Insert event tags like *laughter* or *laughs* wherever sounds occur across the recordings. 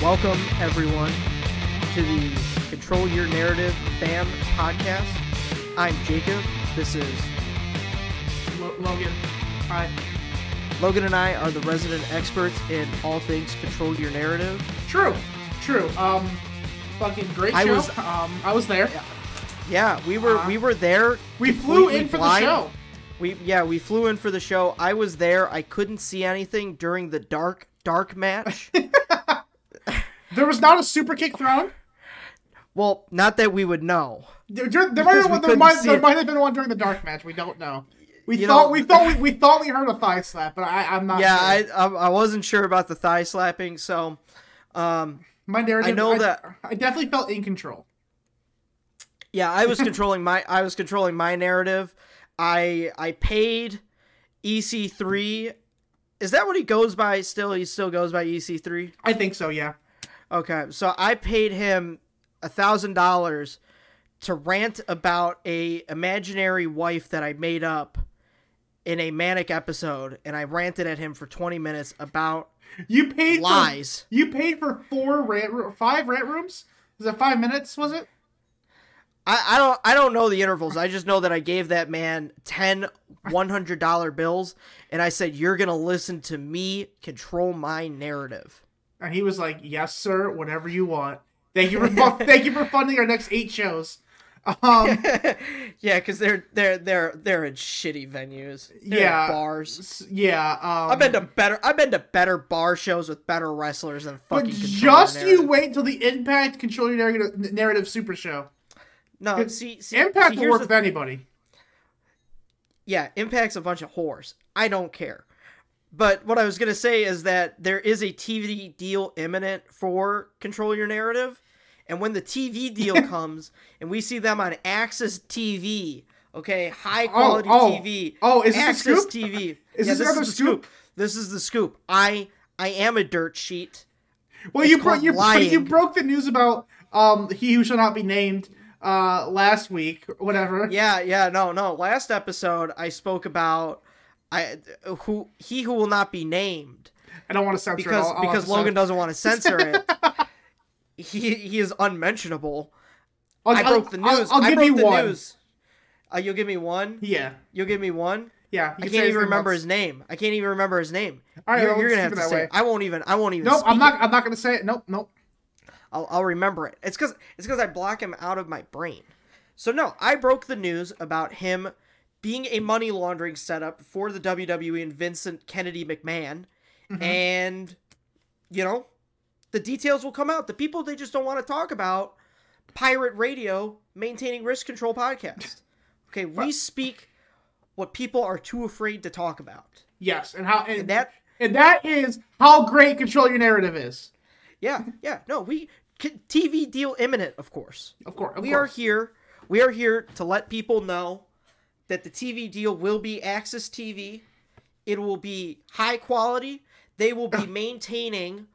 Welcome, everyone, to the Control Your Narrative Fam podcast. I'm Jacob. This is Lo- Logan. Hi. Logan and I are the resident experts in all things Control Your Narrative. True. True. Um, fucking great I show. was- um, I was there. Yeah, we were Uh, we were there. We flew in for blind. the show. We yeah, we flew in for the show. I was there. I couldn't see anything during the dark dark match. *laughs* There was not a super kick thrown. well, not that we would know. There, there, there might, have, there, might, there might have been one during the dark match. We don't know. We You thought know- we thought we, we thought we heard a thigh slap, but I, I'm not. Yeah, sure. I, I I wasn't sure about the thigh slapping, so um my narrative. I know that- I definitely felt in control. Yeah, I was controlling my I was controlling my narrative. I I paid EC3. Is that what he goes by still? He still goes by EC3? I think so. Yeah. Okay. So I paid him a thousand dollars to rant about a imaginary wife that I made up in a manic episode, and I ranted at him for 20 minutes about You paid lies. For, you paid for four rant, five rant rooms. Was it five minutes? Was it? I, I don't I don't know the intervals. I just know that I gave that man 10 100 dollar bills and I said you're going to listen to me control my narrative. And he was like, "Yes, sir. Whatever you want. Thank you for *laughs* thank you for funding our next eight shows." Um, *laughs* yeah, cuz they're they're they're they're in shitty venues. They're Yeah. bars. yeah. Um, I've been to better I've been to better bar shows with better wrestlers than fucking Your just you wait until the Impact Control Your Narrative, narrative Super Show. No, see, see Impact see, will work with anybody. yeah, Impact's a bunch of whores. I don't care. But what I was gonna say is that there is a TV deal imminent for Control Your Narrative, and when the TV deal *laughs* comes and we see them on Access TV, okay, high quality oh. TV. Oh, is this Access scoop? TV. Is yeah, this another the scoop? This is the scoop. I I am a dirt sheet. Well, It's you bro- you *laughs* you broke the news about um he who shall not be named uh last week, or whatever. Yeah, yeah, no, no. Last episode I spoke about I who he who will not be named. I don't want to censor it because all, all because. Logan doesn't want to censor it. *laughs* he he is unmentionable. I'll, I broke the I'll- news. I'll, I give broke you the one. news. Uh, you'll give me one. Yeah, You'll give me one. yeah. you I can can't even remember his name. I can't even remember his name. All right, you're, well, you're gonna have to say. way. It. I won't even. I won't even. Nope, I'm not. It. I'm not gonna say it. Nope, nope. I'll, I'll remember it. It's because it's because I block him out of my brain. So no, I broke the news about him being a money laundering setup for the WWE and Vincent Kennedy McMahon, Mm-hmm. and you know, the details will come out. The people they just don't want to talk about. Pirate Radio maintaining risk control podcast. *laughs* Okay, we speak what people are too afraid to talk about. Yes, and how and, And that and that is how great control your narrative is. yeah, yeah, no, we TV deal imminent, of course. Of course, of we are here. We are here to let people know that the TV deal will be Access TV. It will be high quality. They will be *laughs* maintaining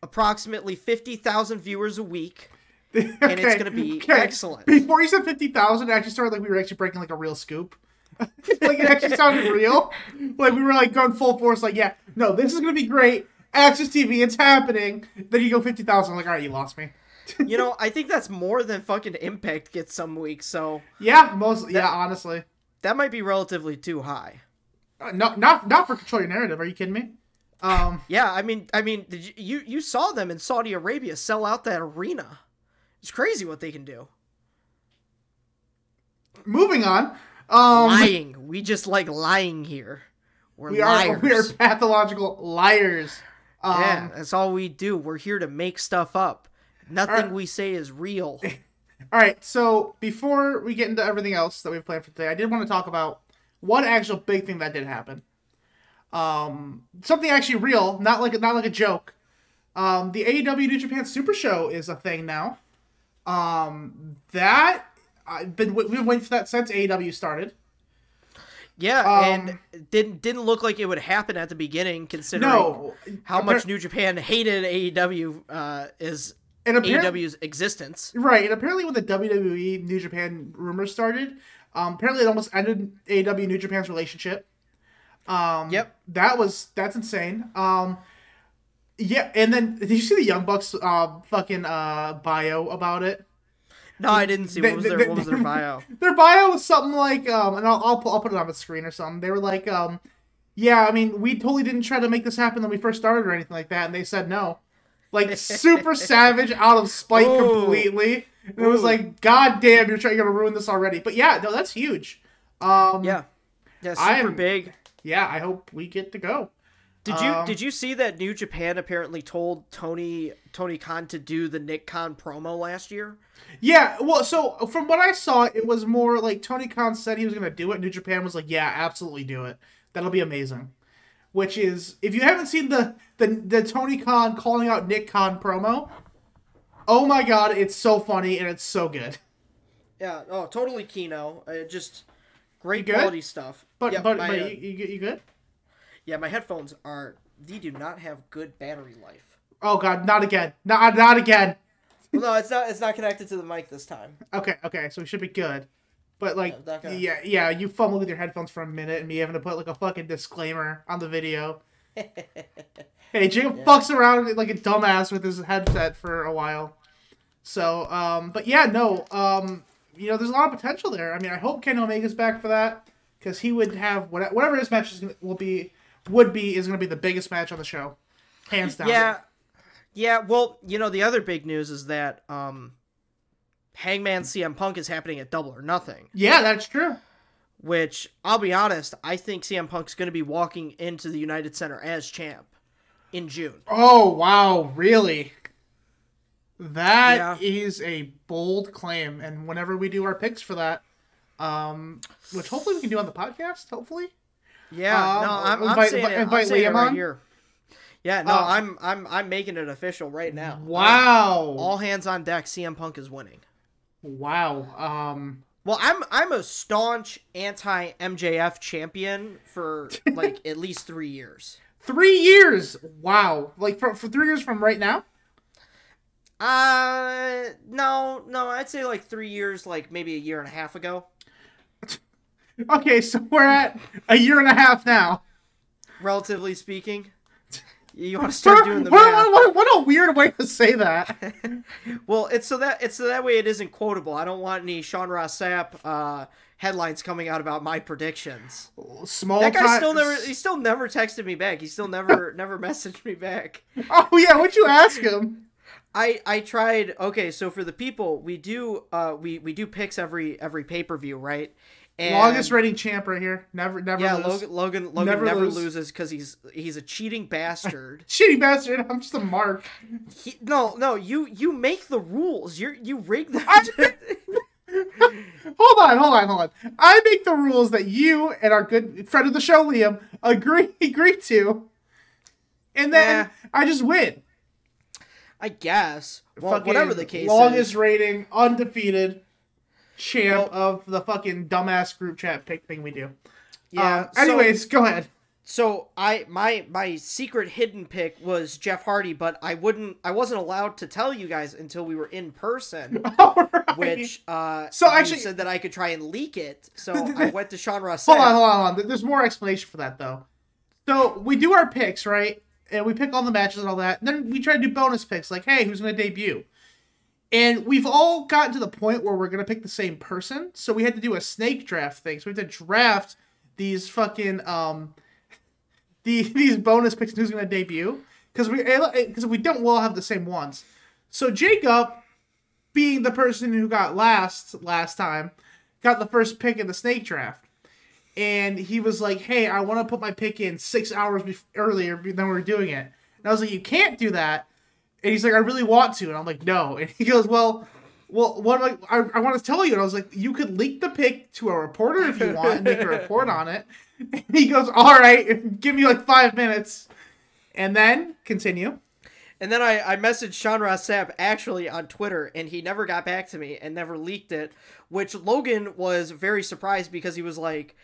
approximately fifty thousand viewers a week. *laughs* and it's gonna be excellent. Before you said fifty thousand, it actually started like we were actually breaking like a real scoop. *laughs* like it actually sounded real. Like we were like going full force. Like yeah, no, this is gonna be great. Access TV, it's happening. Then you go fifty thousand. Like all right, you lost me. You know, I think that's more than fucking Impact gets some weeks, so Yeah, most yeah, honestly. That might be relatively too high. Uh, no, not not for control your narrative. Are you kidding me? Um, Yeah, I mean, I mean, did you you, you saw them in Saudi Arabia sell out that arena? It's crazy what they can do. moving on. Um, lying. We just like lying here. We're we are liars. *laughs* we are pathological liars. Um, yeah, that's all we do. We're here to make stuff up. Nothing we say is real. *laughs* All right, so before we get into everything else that we've planned for today, I did want to talk about one actual big thing that did happen. Um, something actually real, not like not like a joke. Um, the AEW New Japan Super Show is a thing now. Um, that I've been we've been waiting for that since AEW started. Yeah, Um, and didn't didn't look like it would happen at the beginning, considering No, how much New Japan hated AEW uh, is and AEW's existence. right, and apparently when the WWE New Japan rumors started, um, apparently it almost ended AEW New Japan's relationship. Um, Yep. that was that's insane. Um, Yeah, and then did you see the Young Bucks uh, fucking uh, bio about it? No, I didn't see. They- What was their they- What was their bio? *laughs* Their bio was something like, um, and I'll, I'll, I'll put it on the screen or something. They were like, um, yeah, I mean, we totally didn't try to make this happen when we first started or anything like that, and they said no. Like, super savage out of spite Ooh. completely. And it was like, God damn, you're trying to ruin this already. But yeah, no, that's huge. Um, Yeah, yeah, super am- big. yeah, I hope we get to go. Did you Um, did you see that New Japan apparently told Tony Tony Khan to do the Nick Khan promo last year? Yeah, well, so from what I saw, it was more like Tony Khan said he was going to do it. New Japan was like, "Yeah, absolutely do it. That'll be amazing." Which is, if you haven't seen the the, the Tony Khan calling out Nick Khan promo, oh my god, it's so funny and it's so good. Yeah, oh, totally Kino. Uh, just great quality stuff. But but, my, but uh, you, you, you good? yeah, my headphones are they do not have good battery life. Oh god, not again, not not again. Well, no, it's not. It's not connected to the mic this time. Okay, okay, so we should be good. But like, Yeah, gonna- yeah, yeah, you fumbled with your headphones for a minute, and me having to put like a fucking disclaimer on the video. *laughs* Hey, Jacob Yeah. fucks around like a dumbass with his headset for a while. So, um, but yeah, no, um, you know, there's a lot of potential there. I mean, I hope Kenny Omega's back for that because he would have what- whatever his match is gonna, will be would be is going to be the biggest match on the show, hands down. Yeah, yeah. Well, you know, the other big news is that um, Hangman CM Punk is happening at Double or Nothing. yeah, that's true. Which I'll be honest, I think CM Punk's going to be walking into the United Center as champ in June. Oh wow, really? That is Yeah. a bold claim, and whenever we do our picks for that, um, which hopefully we can do on the podcast, hopefully. Yeah, Um, no, I'm, I'm invite- saying it, invite I'm Liam right on? here. Yeah, no, Uh, I'm I'm I'm making it official right now. Wow. All hands on deck. CM Punk is winning. Wow. Um. Well, I'm I'm a staunch anti MJF champion for *laughs* like at least three years. Three years. Wow. Like for, for three years from right now. Uh, no, no, I'd say like three years, like maybe a year and a half ago. *laughs* Okay, so we're at a year and a half now. relatively speaking. You want to start doing the what, math? what, what a weird way to say that. *laughs* Well, it's so that it's so that way it isn't quotable. I don't want any Sean Ross Sapp uh, headlines coming out about my predictions. Small That guy time- still never he still never texted me back. He still never *laughs* never messaged me back. Oh yeah, what'd you ask him? I I tried. Okay, so for the people, we do uh we we do picks every every pay per view, right? And Longest reigning champ right here. Never, never. Loses. Yeah, lose. Logan Logan Logan Never never, lose. loses because he's he's a cheating bastard. *laughs* Shitty bastard. I'm just a mark. he, no no you you make the rules. You you rig the. *laughs* Hold on, hold on, hold on. I make the rules that you and our good friend of the show, Liam, agree *laughs* agree to, and then Yeah. I just win. I guess. Well, whatever the case longest is. rating, undefeated champ Well- of the fucking dumbass group chat pick thing we do. Yeah. Um, anyways, go ahead. So I my my secret hidden pick was Jeff Hardy, but I wouldn't I wasn't allowed to tell you guys until we were in person, *laughs* Alright. which uh So actually- said that I could try and leak it. So *laughs* I went to Sean Ross. Hold on, hold on, hold on. There's more explanation for that though. So we do our picks, right? And we pick all the matches and all that. And then we try to do bonus picks, like, hey, who's going to debut? And we've all gotten to the point where we're to pick the same person. So we had to do a snake draft thing. So we had to draft these fucking um, *laughs* the these bonus picks and who's to debut. Because we because if we don't, we'll all have the same ones. So Jacob, being the person who got last last time, got the first pick in the snake draft and he was like, "Hey, I want to put my pick in six hours bef- earlier than we are doing it." And I was like, "You can't do that." And he's like, "I really want to," and I'm like, "No." And he goes, "Well." Well, what I, I, I want to tell you, and I was like, you could leak the pic to a reporter if you want and make a report on it. *laughs* And he goes, all right, *laughs* give me like five minutes, and then continue. And then I, I messaged Sean Ross Sapp actually on Twitter, and he never got back to me and never leaked it. Which Logan was very surprised because he was like,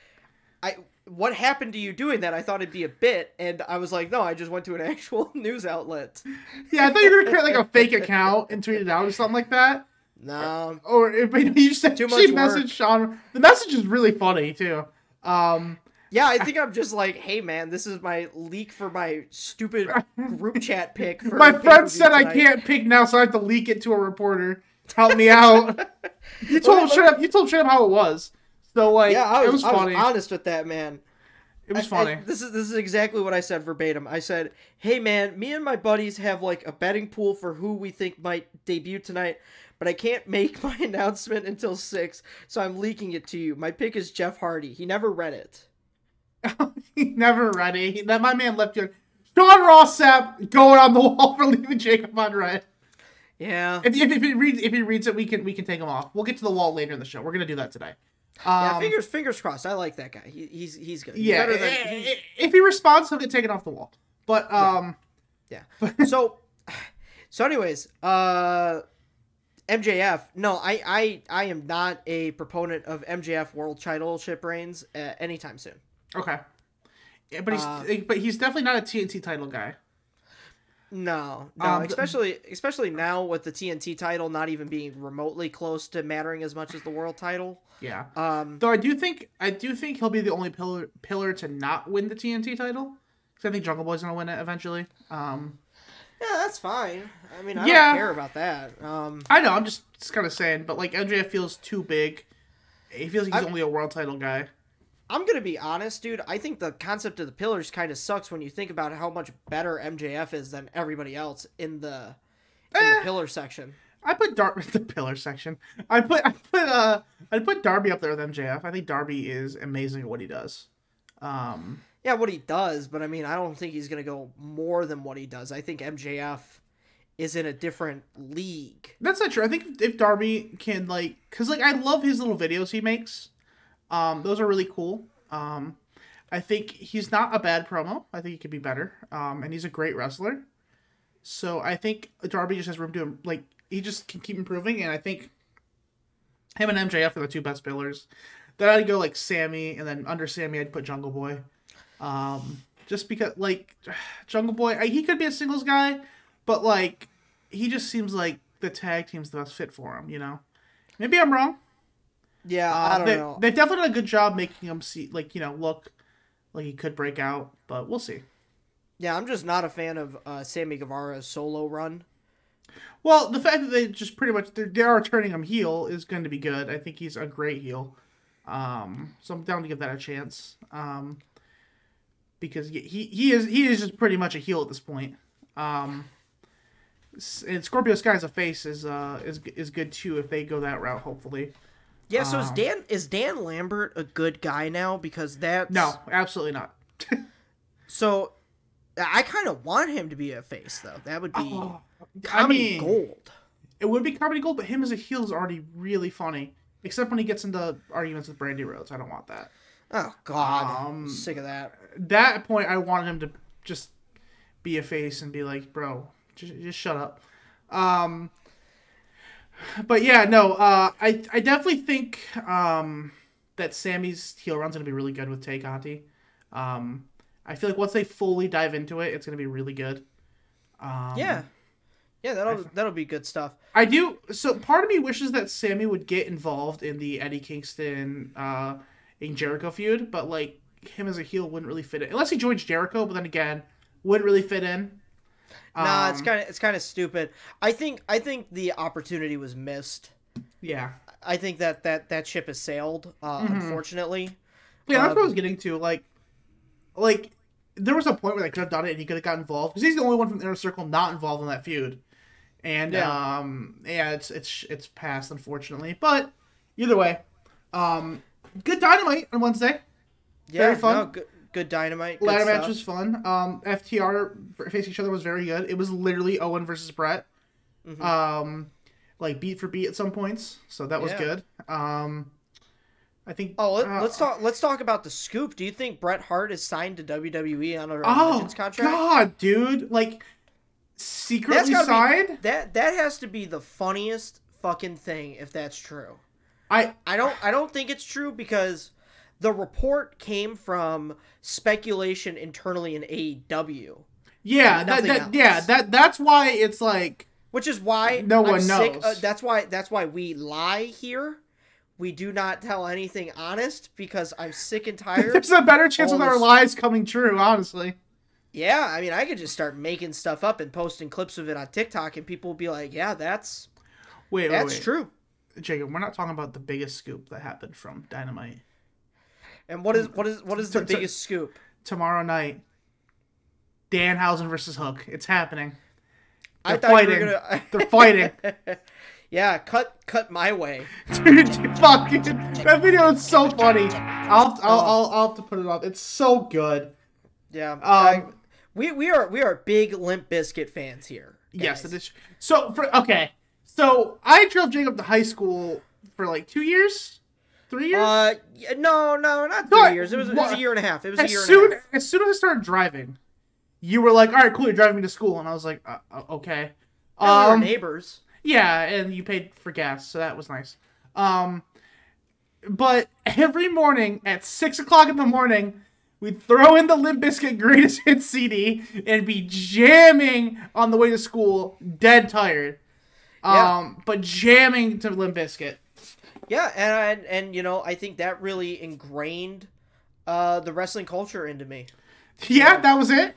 "I what happened to you doing that? I thought it'd be a bit." And I was like, "No, I just went to an *laughs* actual *laughs* news outlet." Yeah, I thought you were gonna create like a fake account and tweet it out or something like that. No, or *laughs* if you just Too actually much message Sean. The message is really funny too. Um, Yeah, I think I'm just like, hey man, this is my leak for my stupid group chat pick. For My friend said I can't pick now, so I have to leak it to a reporter. Help me out. you told him straight up. You told straight up how it was. So like, Yeah, I was, it was I was honest with that man. it was I- funny. I- this is this is exactly what I said verbatim. I said, "Hey man, me and my buddies have like a betting pool for who we think might debut tonight, but I can't make *laughs* my announcement until six, so I'm leaking it to you. My pick is Jeff Hardy. He never read it. *laughs* he never read it. He- That my man left you. Sean Ross Sapp going on the *laughs* wall for leaving Jacob on red. Yeah, If, if, if he reads if he reads it, we can we can take him off. We'll get to the wall later in the show. We're gonna do that today. Yeah. Um, Fingers fingers crossed. I like that guy. He, he's he's good. He's yeah. better than- i- he's- if he responds, he'll get taken off the wall. But um, Yeah. *laughs* so, so anyways, uh, MJF. No, I, I, I am not a proponent of MJF world titleship reigns uh, anytime soon. okay. Yeah, but he's Uh, but he's definitely not a TNT title guy. No, no, Um, especially especially now with the TNT title not even being remotely close to mattering as much as the world title. Yeah. Um, Though I do think I do think he'll be the only pillar pillar to not win the TNT title because I think Jungle Boy's gonna win it eventually. Um, yeah, that's fine. I mean, I Yeah. don't care about that. Um, I know I'm just, just kind of saying, but like MJF feels too big. He feels like he's I- only a world title guy. I'm gonna be honest, dude. I think the concept of the pillars kind of sucks when you think about how much better MJF is than everybody else in the in Eh. the pillar section. I put Dar *laughs* the pillar section. I put I put uh I put Darby up there with MJF. I think Darby is amazing at what he does. Um, Yeah, what he does, but I mean, I don't think he's gonna go more than what he does. I think MJF is in a different league. that's not true. I think if Darby can like, cause like I love his little videos he makes. Um, those are really cool. Um, I think he's not a bad promo. I think he could be better. Um, and he's a great wrestler. So I think Darby just has room to like he just can keep improving, and I think him and MJF are the two best pillars. Then I'd go like Sammy, and then under Sammy I'd put Jungle Boy. Um, just because like *sighs* Jungle Boy, I, he could be a singles guy, but like he just seems like the tag team's the best fit for him. You know, maybe I'm wrong. Yeah, Uh, I don't they, know. They've definitely done a good job making him see like you know look like he could break out, but we'll see. Yeah, I'm just not a fan of uh, Sammy Guevara's solo run. Well, the fact that they just pretty much they they are turning him heel is going to be good. I think he's a great heel. Um, so I'm down to give that a chance. Um, because he he is he is just pretty much a heel at this point. Um, and Scorpio Sky's a face is uh is is good too if they go that route. Hopefully, Yeah, so is Um, Dan is Dan Lambert a good guy now? Because that's no, absolutely not. *laughs* So I kind of want him to be a face though. That would be Oh, I comedy mean, gold. it would be comedy gold, but him as a heel is already really funny. Except when he gets into arguments with Brandi Rhodes, I don't want that. Oh God, Um, sick of that. that point, I wanted him to just be a face and be like, "Bro, just, just shut up." Um, but yeah, no, uh, I I definitely think um, that Sammy's heel run's gonna be really good with Tay Conti. Um, I feel like once they fully dive into it, it's gonna be really good. Um, Yeah, yeah, that'll that'll be good stuff. I do. So part of me wishes that Sammy would get involved in the Eddie Kingston, uh, in Jericho feud, but like him as a heel wouldn't really fit in unless he joins Jericho. But then again, wouldn't really fit in. Nah, it's Um, kind of it's kind of stupid. I think I think the opportunity was missed. yeah. I think that that that ship has sailed. Uh, Mm-hmm. Unfortunately, Yeah, that's what I Um, was getting to. Like, like there was a point where they could have done it and he could have got involved because he's the only one from the inner circle not involved in that feud. And Yeah. um, yeah, it's it's it's passed unfortunately. But either way, um, good dynamite on Wednesday. yeah, Very fun. no, good, good dynamite. Good Ladder match was fun. Um, FTR facing each other was very good. It was literally Owen versus Bret. Mhm. Um, like beat for beat at some points, so that was Yeah. good. Um, I think. Oh, let, uh, us talk. Let's talk about the scoop. Do you think Bret Hart is signed to WWE on a Oh Legends contract? Oh God, dude! Like secretly signed. Be, that that has to be the funniest fucking thing if that's true. I I don't I don't think it's true because the report came from speculation internally in AEW, yeah, that, that else. yeah that that's why it's like which is why No I'm one sick- knows. uh, that's why that's why we lie here. we do not tell anything honest because I'm sick and *laughs* tired. There's a better chance of our lies coming true, honestly. yeah, I mean, I could just start making stuff up and posting clips of it on TikTok, and people will be like, "Yeah, that's Wait, wait, that's wait. true." Jacob, we're not talking about the biggest scoop that happened from Dynamite. And what is what is what is the biggest scoop? Tomorrow night, Danhausen versus Hook. It's happening. I They're thought you were fighting. gonna. They're fighting. *laughs* yeah, cut cut my way. *laughs* Dude, fucking that video is so funny. I'll I'll. I'll I'll have to put it up. It's so good. Yeah. Um, I- we we are we are big Limp Bizkit fans here. Yes, it is. So for okay, so I drove Jacob to high school for like two years, three years. Uh, yeah, no, no, not No, three years. It was, it was a year and a half. It was a year soon and a half. as soon as I started driving, you were like, "All right, cool, you're driving me to school," and I was like, uh, uh, "Okay." Yeah, we were Um, neighbors. Yeah, and you paid for gas, so that was nice. Um, but every morning at six o'clock in the morning, we'd throw in the Limp Bizkit Greatest Hits CD and be jamming on the way to school, dead tired. Yeah. Um, but jamming to Limp Bizkit. Yeah, and, and and you know, I think that really ingrained uh the wrestling culture into me. Yeah, that was it.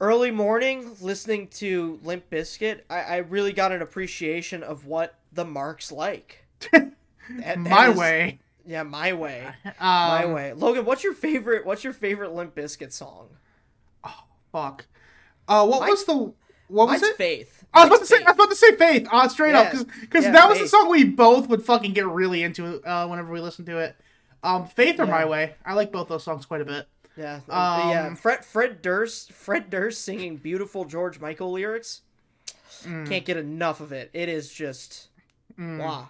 Early morning, listening to Limp Bizkit, I, I really got an appreciation of what the marks like. *laughs* That- that My is- way. Yeah, my way. *laughs* Um, My way. Logan, what's your favorite what's your favorite Limp Bizkit song? Oh fuck. Uh, what Mine- was the what was it? Faith. I was about to say, I was about to say Faith, uh, straight up, Yeah. because Yeah, that was the song we both would fucking get really into uh, whenever we listened to it. Um, Faith or Yeah. My Way, I like both those songs quite a bit. Yeah, uh, yeah. Um, Fred Fred Durst, Fred Durst singing beautiful George Michael lyrics. Mm. Can't get enough of it. It is just wow,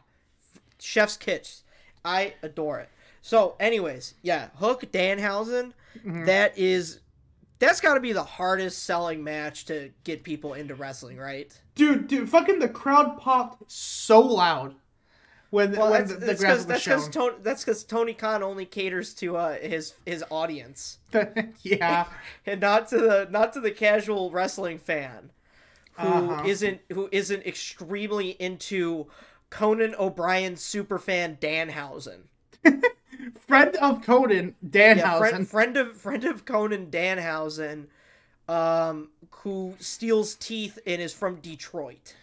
chef's kiss. I adore it. So, anyways, yeah, Hook Danhausen. Mm-hmm. that is that's got to be the hardest selling match to get people into wrestling, right? Dude, dude, fucking the crowd popped so loud when, Well, when that's the, the that's because was that's because shown. Tony, that's 'cause Tony Khan only caters to uh, his his audience. *laughs* yeah, *laughs* and not to the not to the casual wrestling fan who Uh-huh. not who isn't extremely into Conan O'Brien superfan Danhausen. *laughs* friend of Conan, Danhausen. Yeah, friend, friend of friend of Conan Danhausen, um, who steals teeth and is from Detroit.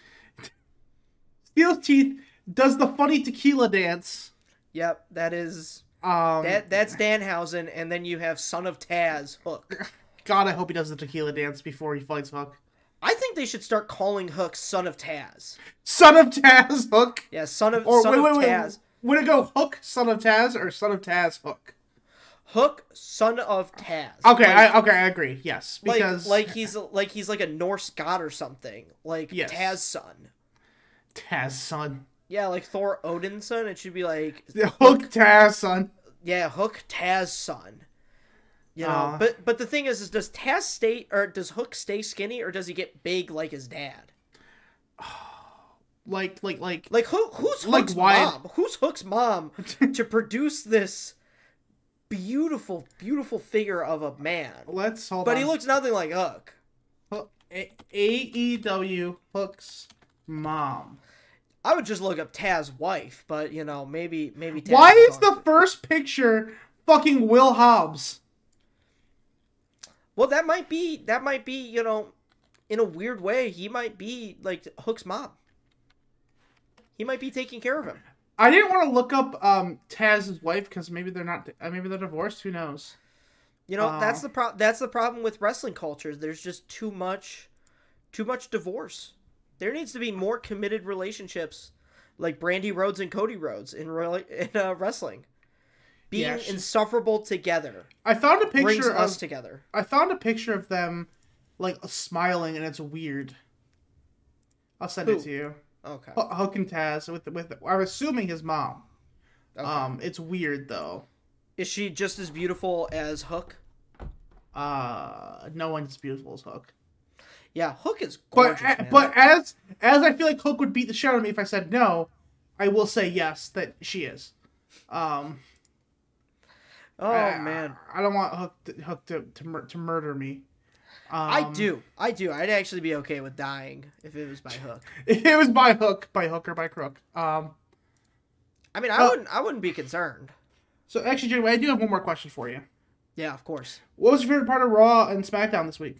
Steals teeth, does the funny tequila dance. Yep, that is Um, that that's Danhausen, and then you have Son of Taz Hook. *laughs* God, I hope he does the tequila dance before he fights Hook. I think they should start calling Hook Son of Taz. Son of Taz, Hook. Yeah, Son of Or Son wait, of wait, wait. Taz. Would it go Hook, Son of Taz, or Son of Taz, Hook? Hook, son of Taz. Okay, like, I okay, I agree. Yes, because like he's like he's like a Norse god or something, like Yes. Taz's son. Taz son, Yeah, like Thor Odin's son. It should be like *laughs* the Hook Taz son. yeah, Hook Taz's son. You know, Aw. but but the thing is, is does Taz stay or does Hook stay skinny or does he get big like his dad? *sighs* Like like like Like who who's Like Hook's why- mom? Who's Hook's mom *laughs* to produce this beautiful beautiful figure of a man? let's hold But on. he looks nothing like Hook. AEW Hook's mom. I would just look up Taz's wife, but you know, maybe maybe. Taz Why is the first picture fucking Will Hobbs? Well, that might be that might be you know, in a weird way, he might be like Hook's mom. He might be taking care of him. I didn't want to look up um Taz's wife because maybe they're not. Uh, maybe they're divorced. Who knows? You know, that's the pro- That's the problem with wrestling cultures. There's just too much, too much divorce. There needs to be more committed relationships, like Brandi Rhodes and Cody Rhodes in rela- in uh, wrestling. Being Yeah, she- insufferable together I found a brings of, us together. I found a picture of them, like smiling, and it's weird. I'll send Who? it to you. Okay. H- Hook and Taz with with. I'm assuming his mom. okay. Um, it's weird though. Is she just as beautiful as Hook? Uh, no one's as beautiful as Hook. Yeah, Hook is But gorgeous. a- man. but as as I feel like Hook would beat the shit out of me if I said no, I will say yes that she is. Um, oh I- man, I don't want Hook to, Hook to to, mur- to murder me. Um, I do, I do. I'd actually be okay with dying if it was by Hook. *laughs* It was by Hook, by Hook or by Crook. Um, I mean, I Oh. wouldn't. I wouldn't be concerned. So actually, Jay, I do have one more question for you. Yeah, of course. What was your favorite part of Raw and SmackDown this week?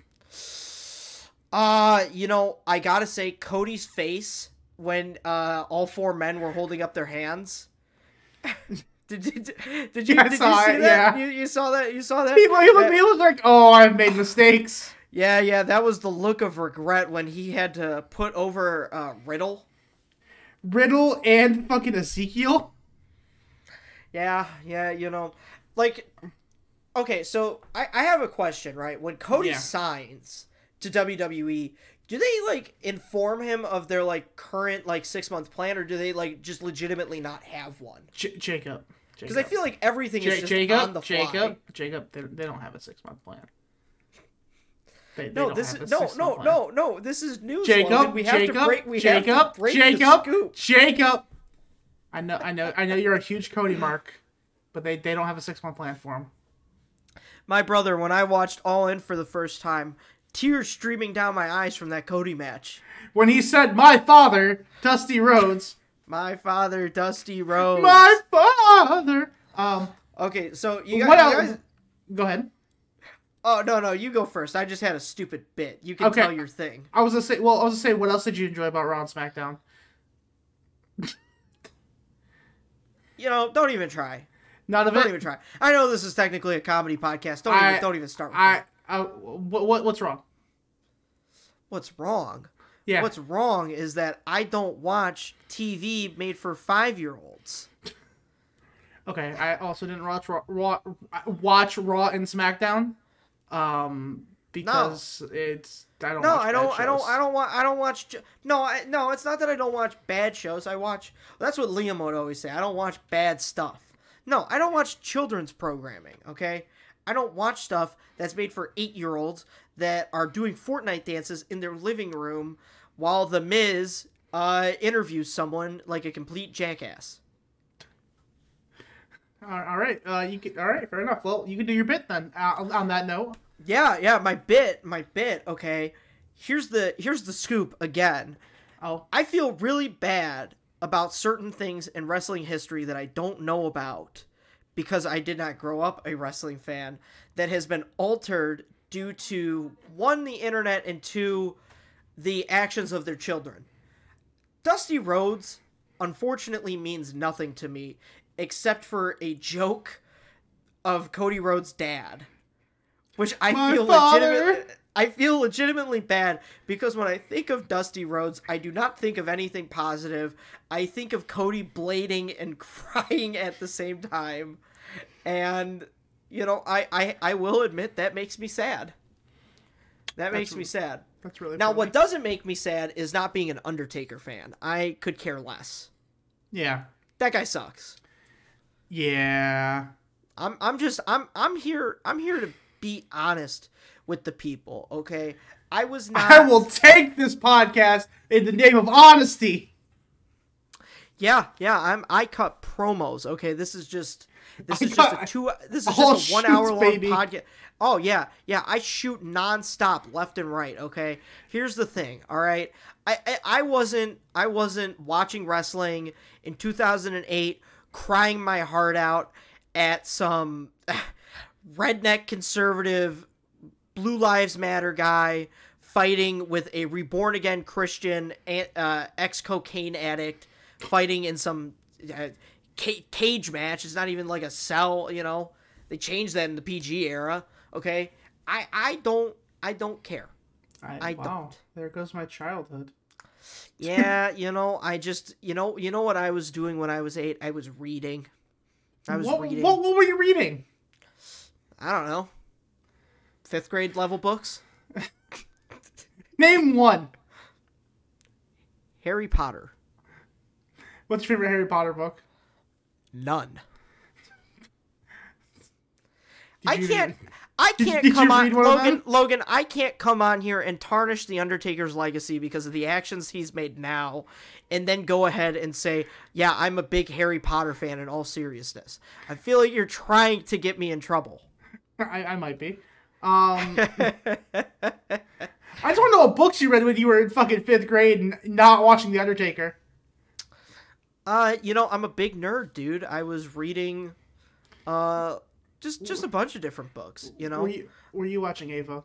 Uh, you know, I gotta say, Cody's face when uh all four men were holding up their hands. *laughs* did, did, did you Yeah, did you see it, that? yeah. You, you saw that? You saw that? He, he, looked, he looked like, oh, I've made mistakes. Yeah, yeah, that was the look of regret when he had to put over uh, Riddle. Riddle and fucking Ezekiel. Yeah, yeah, you know, like, okay, so I, I have a question, right? When Cody Yeah. signs to WWE, do they like inform him of their like current like six month plan, or do they like just legitimately not have one? J- Jacob. Because I feel like everything is just Jacob. on the fly. Jacob. Jacob. They, they don't have a six month plan. They, they No, this is no, no, plan. no, no. This is news. Jacob. Logan. We have Jacob. to break. We Jacob. have to break Jacob. Jacob. I know. I know. I know you're a huge Cody mark, but they they don't have a six month plan for him. My brother, when I watched All In for the first time, tears streaming down my eyes from that Cody match. When he said, "My father, Dusty Rhodes, My father, Dusty Rhodes. my father." Um. Okay, so you guys, What else? guys- Go ahead. Oh no, no, you go first. I just had a stupid bit. You can Okay. tell your thing. I was gonna say. Well, I was gonna say. What else did you enjoy about Raw and SmackDown? You know, don't even try. None of Don't it. even try. I know this is technically a comedy podcast. Don't I- even don't even start with I. that. I what, what what's wrong? What's wrong? Yeah. What's wrong is that I don't watch TV made for five year olds. Okay, I also didn't watch Raw, Raw watch Raw and SmackDown, um, because it's I don't. No, watch I don't. I don't. I don't want. I don't watch. No, I, no. It's not that I don't watch bad shows. I watch. That's what Liam would always say. I don't watch bad stuff. No, I don't watch children's programming. Okay, I don't watch stuff that's made for eight year olds that are doing Fortnite dances in their living room while the Miz uh, interviews someone like a complete jackass. All right, uh, you can, all right, fair enough. Well, you can do your bit then. Uh, on that note, Yeah, yeah. My bit. My bit. Okay. Here's the here's the scoop again. oh, I feel really bad about certain things in wrestling history that I don't know about because I did not grow up a wrestling fan that has been altered due to one the internet and two the actions of their children. Dusty Rhodes unfortunately means nothing to me except for a joke of Cody Rhodes' dad, which I My feel legitimate. I feel legitimately bad because when I think of Dusty Rhodes, I do not think of anything positive. I think of Cody blading and *laughs* crying at the same time. And you know, I I, I will admit that makes me sad. That makes That's- me sad. That's really Now funny. what doesn't make me sad is not being an Undertaker fan. I could care less. Yeah, That guy sucks. yeah. I'm I'm just I'm I'm here I'm here to be honest with the people, okay? I was not I will take this podcast in the name of honesty. Yeah, yeah, I'm I cut promos, okay? This is just this I is just a two this is just a 1 shoots, hour long baby. podcast. Oh yeah, yeah, I shoot nonstop left and right, okay? Here's the thing, all right? I, I I wasn't I wasn't watching wrestling in 2008 crying my heart out at some *sighs* redneck conservative Blue Lives Matter guy fighting with a reborn again Christian uh, ex cocaine addict fighting in some uh, cage match. It's not even like a cell, you know. They changed that in the PG era. Okay, I I don't I don't care. I wow, don't. there goes my childhood. Yeah, *laughs* you know, I just you know you know what I was doing when I was eight. I was reading. I was what, reading. what what were you reading? I don't know. Fifth grade level books. *laughs* Name one. Harry Potter. What's your favorite Harry Potter book? None. I can't. I can't did come on, one of Logan. Logan, I can't come on here and tarnish the Undertaker's legacy because of the actions he's made now, and then go ahead and say, "Yeah, I'm a big Harry Potter fan." In all seriousness, I feel like you're trying to get me in trouble. *laughs* I, I might be. Um, *laughs* I just want to know what books you read when you were in fucking fifth grade and not watching The Undertaker. Uh, you know, I'm a big nerd, dude. I was reading, uh, just just a bunch of different books. You know, Were you Were you watching Ava?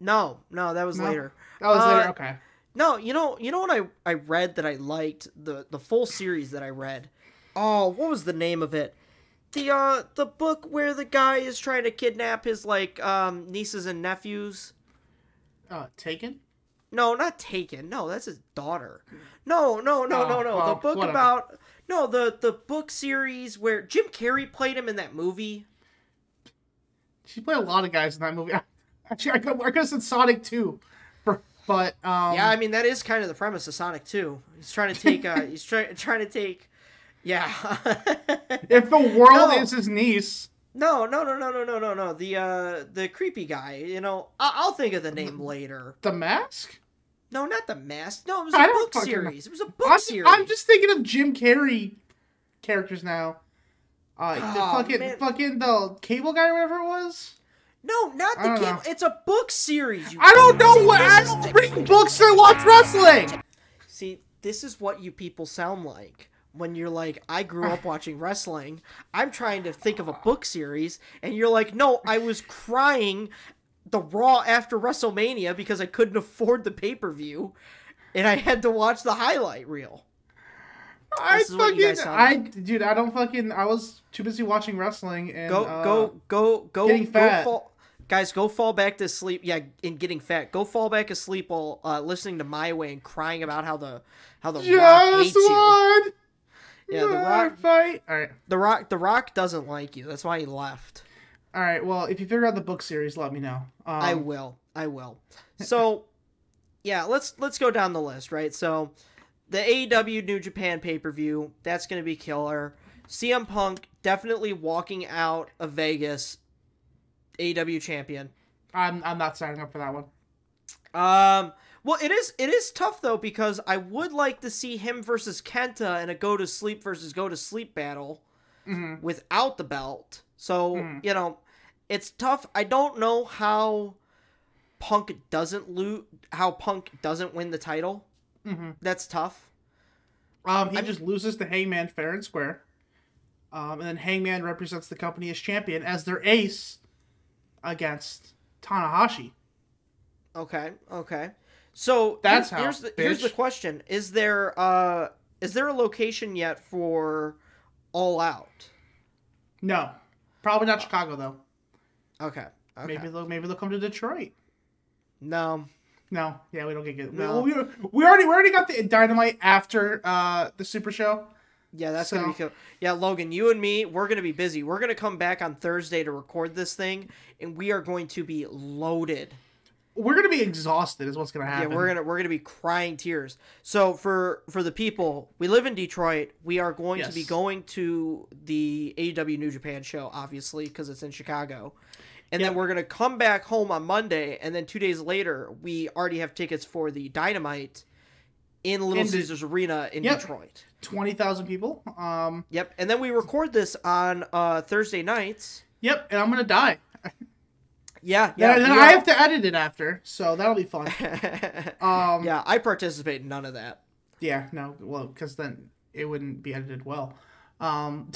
no, no, that was No? later. That was Uh, later. Okay. No, you know, you know what I I read that I liked the the full series that I read. Oh, what was the name of it? The uh the book where the guy is trying to kidnap his like um nieces and nephews. Uh, Taken. No, not Taken. No, that's his daughter. No, no, no, Oh, no, no. well, the book whatever. about no the the book series where Jim Carrey played him in that movie. She played a lot of guys in that movie. *laughs* Actually, I could, I could have said Sonic too, but um, Yeah, I mean that is kind of the premise of Sonic 2. He's trying to take uh *laughs* he's trying trying to take yeah. *laughs* if the world No. is his niece, No, no, no, no, no, no, no, no. The uh, the creepy guy. You know, I- I'll think of the name later. the mask. No, not the mask. No, it was I a book fucking know. series. It was a book I'm, series. I'm just thinking of Jim Carrey characters now. Uh, the Oh, fucking man. fucking the cable guy or whatever it was. no, not the don't know. It's a book series. You I don't know what. I don't read books or watch wrestling. See, this is what you people sound like when you're like, I grew up watching wrestling. I'm trying to think of a book series, and you're like, no, I was crying the Raw after WrestleMania because I couldn't afford the pay per view, and I had to watch the highlight reel. I This is what you fucking, guys I dude, I don't fucking. I was too busy watching wrestling and Go, uh, go, go, go, getting go fall. Guys, go fall back to sleep. Yeah, in getting fat, go fall back asleep while uh, listening to My Way and crying about how the how the Rock hates Just you. Yeah, The more Rock- fight. All right, The Rock, the Rock doesn't like you. That's why he left. All right. Well, if you figure out the book series, let me know. Um, I will. I will. So, *laughs* yeah, let's let's go down the list, right? So, the AEW New Japan pay per view that's going to be killer. CM Punk definitely walking out of Vegas, AEW champion. I'm I'm not signing up for that one. Um, well, it is it is tough though because I would like to see him versus Kenta in a go to sleep versus go to sleep battle Mhm. without the belt. So Mhm. you know, it's tough. I don't know how Punk doesn't loot how Punk doesn't win the title. hmm That's tough. Um, he I'm- just loses to Hangman fair and square. Um, and then Hangman represents the company as champion as their ace against Tanahashi. Okay, okay. So That's here- how, here's the here's the question: Is there uh is there a location yet for All Out? No, probably not Chicago though. Okay, okay. Maybe they'll maybe they'll come to Detroit. no. No, yeah, we don't get good. No. We, we, we already we already got the dynamite after uh the Super Show. Yeah, that's gonna be cool. Yeah, Logan, you and me, we're gonna be busy. We're gonna come back on Thursday to record this thing, and we are going to be loaded. We're gonna be exhausted, is what's gonna happen. Yeah, we're gonna we're gonna be crying tears. So for for the people, we live in Detroit. We are going to be going to the AEW New Japan show, obviously, because it's in Chicago. And then we're gonna come back home on Monday, and then two days later, we already have tickets for the Dynamite in Little In Caesars Arena in Yep. Detroit. twenty thousand people. Um, Yep, and then we record this on uh, Thursday nights. yep, and I'm gonna die. Yeah, Yeah, yeah. and then we I have to edit it after, so that'll be fun. *laughs* Um, yeah, I participate in none of that. Yeah, no, well, because then it wouldn't be edited well. Um,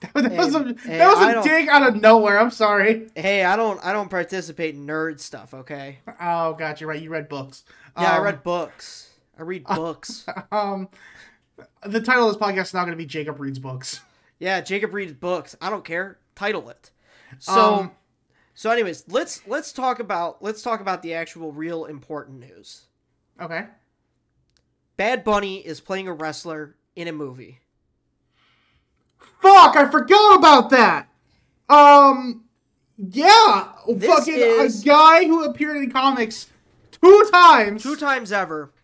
that, *laughs* that was a, hey, that was I a dig out of nowhere. I'm sorry. Hey, I don't I don't participate in nerd stuff, okay? Oh, gotcha. Right, you read books. Yeah, I Um, read books. I read *laughs* books. Um, the title of this podcast is now going to be Jacob reads books. yeah, Jacob reads books. I don't care. Title it. So Um, so anyways, let's let's talk about let's talk about the actual real important news. Okay. Bad Bunny is playing a wrestler in a movie. Fuck! I forgot about that. Um, yeah, This fucking is- a guy who appeared in comics two times. Two times ever.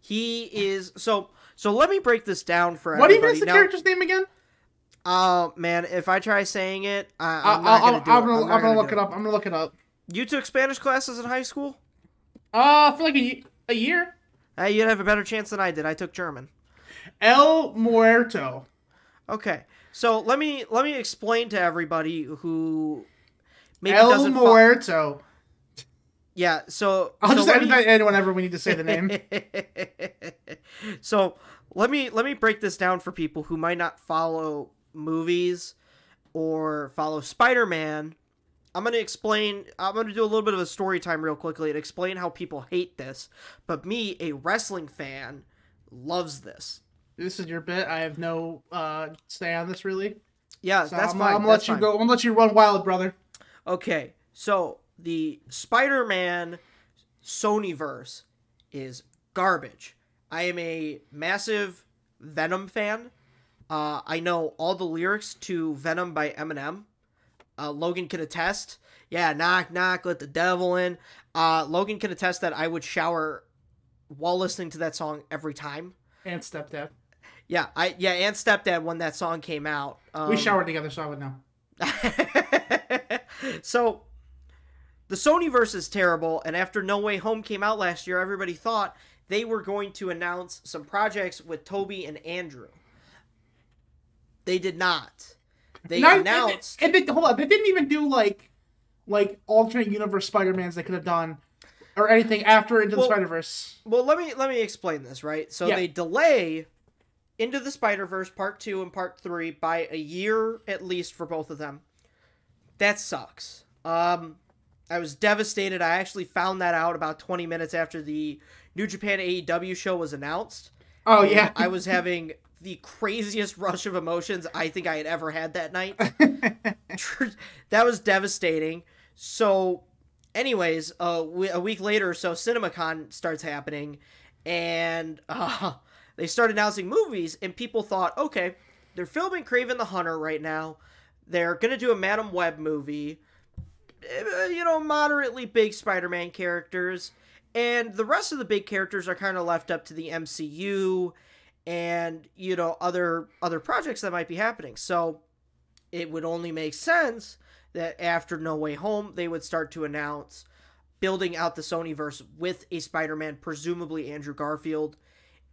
He is so so let me break this down for What even everybody. is the Now- character's name again? Oh man, if I try saying it, I, I'm not gonna do I'm it. gonna, I'm I'm not gonna look it up. I'm gonna look it up. You took Spanish classes in high school? Uh, for like a, a year. Hey, you'd have a better chance than I did. I took German. El Muerto. Okay, so let me let me explain to everybody who maybe El Muerto. Yeah, so I'll so just edit that in whenever we need to say the name. *laughs* so let me let me break this down for people who might not follow movies or follow Spider-Man. I'm gonna explain. I'm gonna do a little bit of a story time real quickly and explain how people hate this. But me, a wrestling fan, loves this. this is your bit. I have no uh say on this really. Yeah, So that's I'm, fine. I'm gonna let you go. I'm gonna let you run wild, brother. Okay, so the Spider-Man Sonyverse is garbage. I am a massive Venom fan. Uh, I know all the lyrics to Venom by Eminem. Uh, Logan can attest. Yeah, knock knock, let the devil in. Uh, Logan can attest that I would shower while listening to that song every time. And stepdad. Yeah, I yeah, and stepdad when that song came out. Um, we showered together, so I would know. *laughs* so the Sonyverse is terrible, and after No Way Home came out last year, everybody thought they were going to announce some projects with Tobey and Andrew. They did not. They announced And, they, hold on, they didn't even do like like alternate universe Spider Mans they could have done or anything after Into Well- the Spider Verse. Well, let me let me explain this, right? So Yeah. they delay into the Spider-Verse part 2 and part 3 by a year at least for both of them. That sucks. Um I was devastated. I actually found that out about 20 minutes after the New Japan AEW show was announced. Oh yeah, I was having the craziest *laughs* rush of emotions I think I had ever had that night. *laughs* that was devastating. So, anyways, uh, we, a week later or so, CinemaCon starts happening, and *laughs* uh, they start announcing movies, and people thought, okay, they're filming Kraven the Hunter right now. They're gonna do a Madame Web movie. Uh, You know, moderately big Spider-Man characters, and the rest of the big characters are kind of left up to the MCU and you know other other projects that might be happening. So it would only make sense that after No Way Home, they would start to announce building out the Sonyverse with a Spider-Man, presumably Andrew Garfield,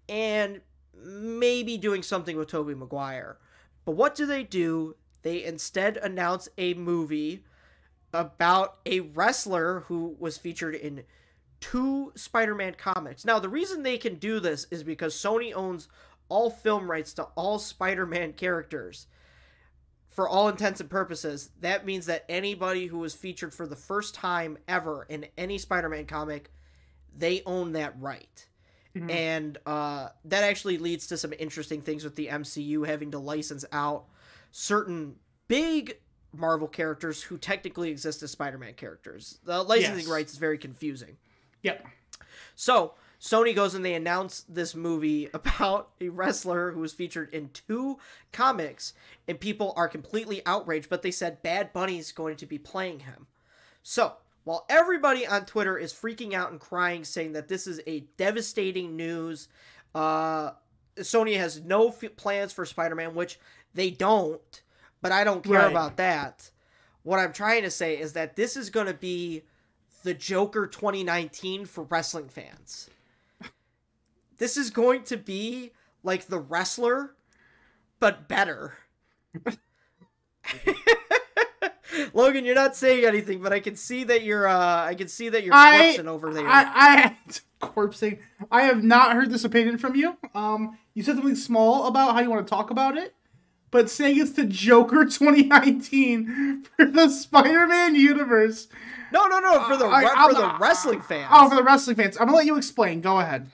and maybe doing something with Tobey Maguire. But what do they do? They instead announce a movie about a wrestler who was featured in two Spider-Man comics. Now, the reason they can do this is because Sony owns all film rights to all Spider-Man characters. For all intents and purposes, that means that anybody who was featured for the first time ever in any Spider-Man comic, they own that right. Mhm. And uh, that actually leads to some interesting things with the MCU having to license out certain big Marvel characters who technically exist as Spider-Man characters. The licensing Yes. rights is very confusing. Yep. So Sony goes and they announce this movie *laughs* about a wrestler who was featured in two comics, and people are completely outraged. But they said Bad Bunny is going to be playing him. So while everybody on Twitter is freaking out and crying, saying that this is a devastating news, uh, Sony has no f- plans for Spider-Man, which they don't. But I don't care Right. about that. What I'm trying to say is that this is going to be the Joker 2019 for wrestling fans. This is going to be like the wrestler, but better. *laughs* Logan, you're not saying anything, but I can see that you're uh I can see that you're I- corpsing over there. I, I *laughs* corpsing. I have not heard this opinion from you. Um, you said something small about how you want to talk about it, but saying it's the Joker *laughs* 2019 for the Spider-Man universe. no, no, no, for the uh, I- re- for the wrestling fans. Oh, for the wrestling fans. I'm gonna let you explain. Go ahead.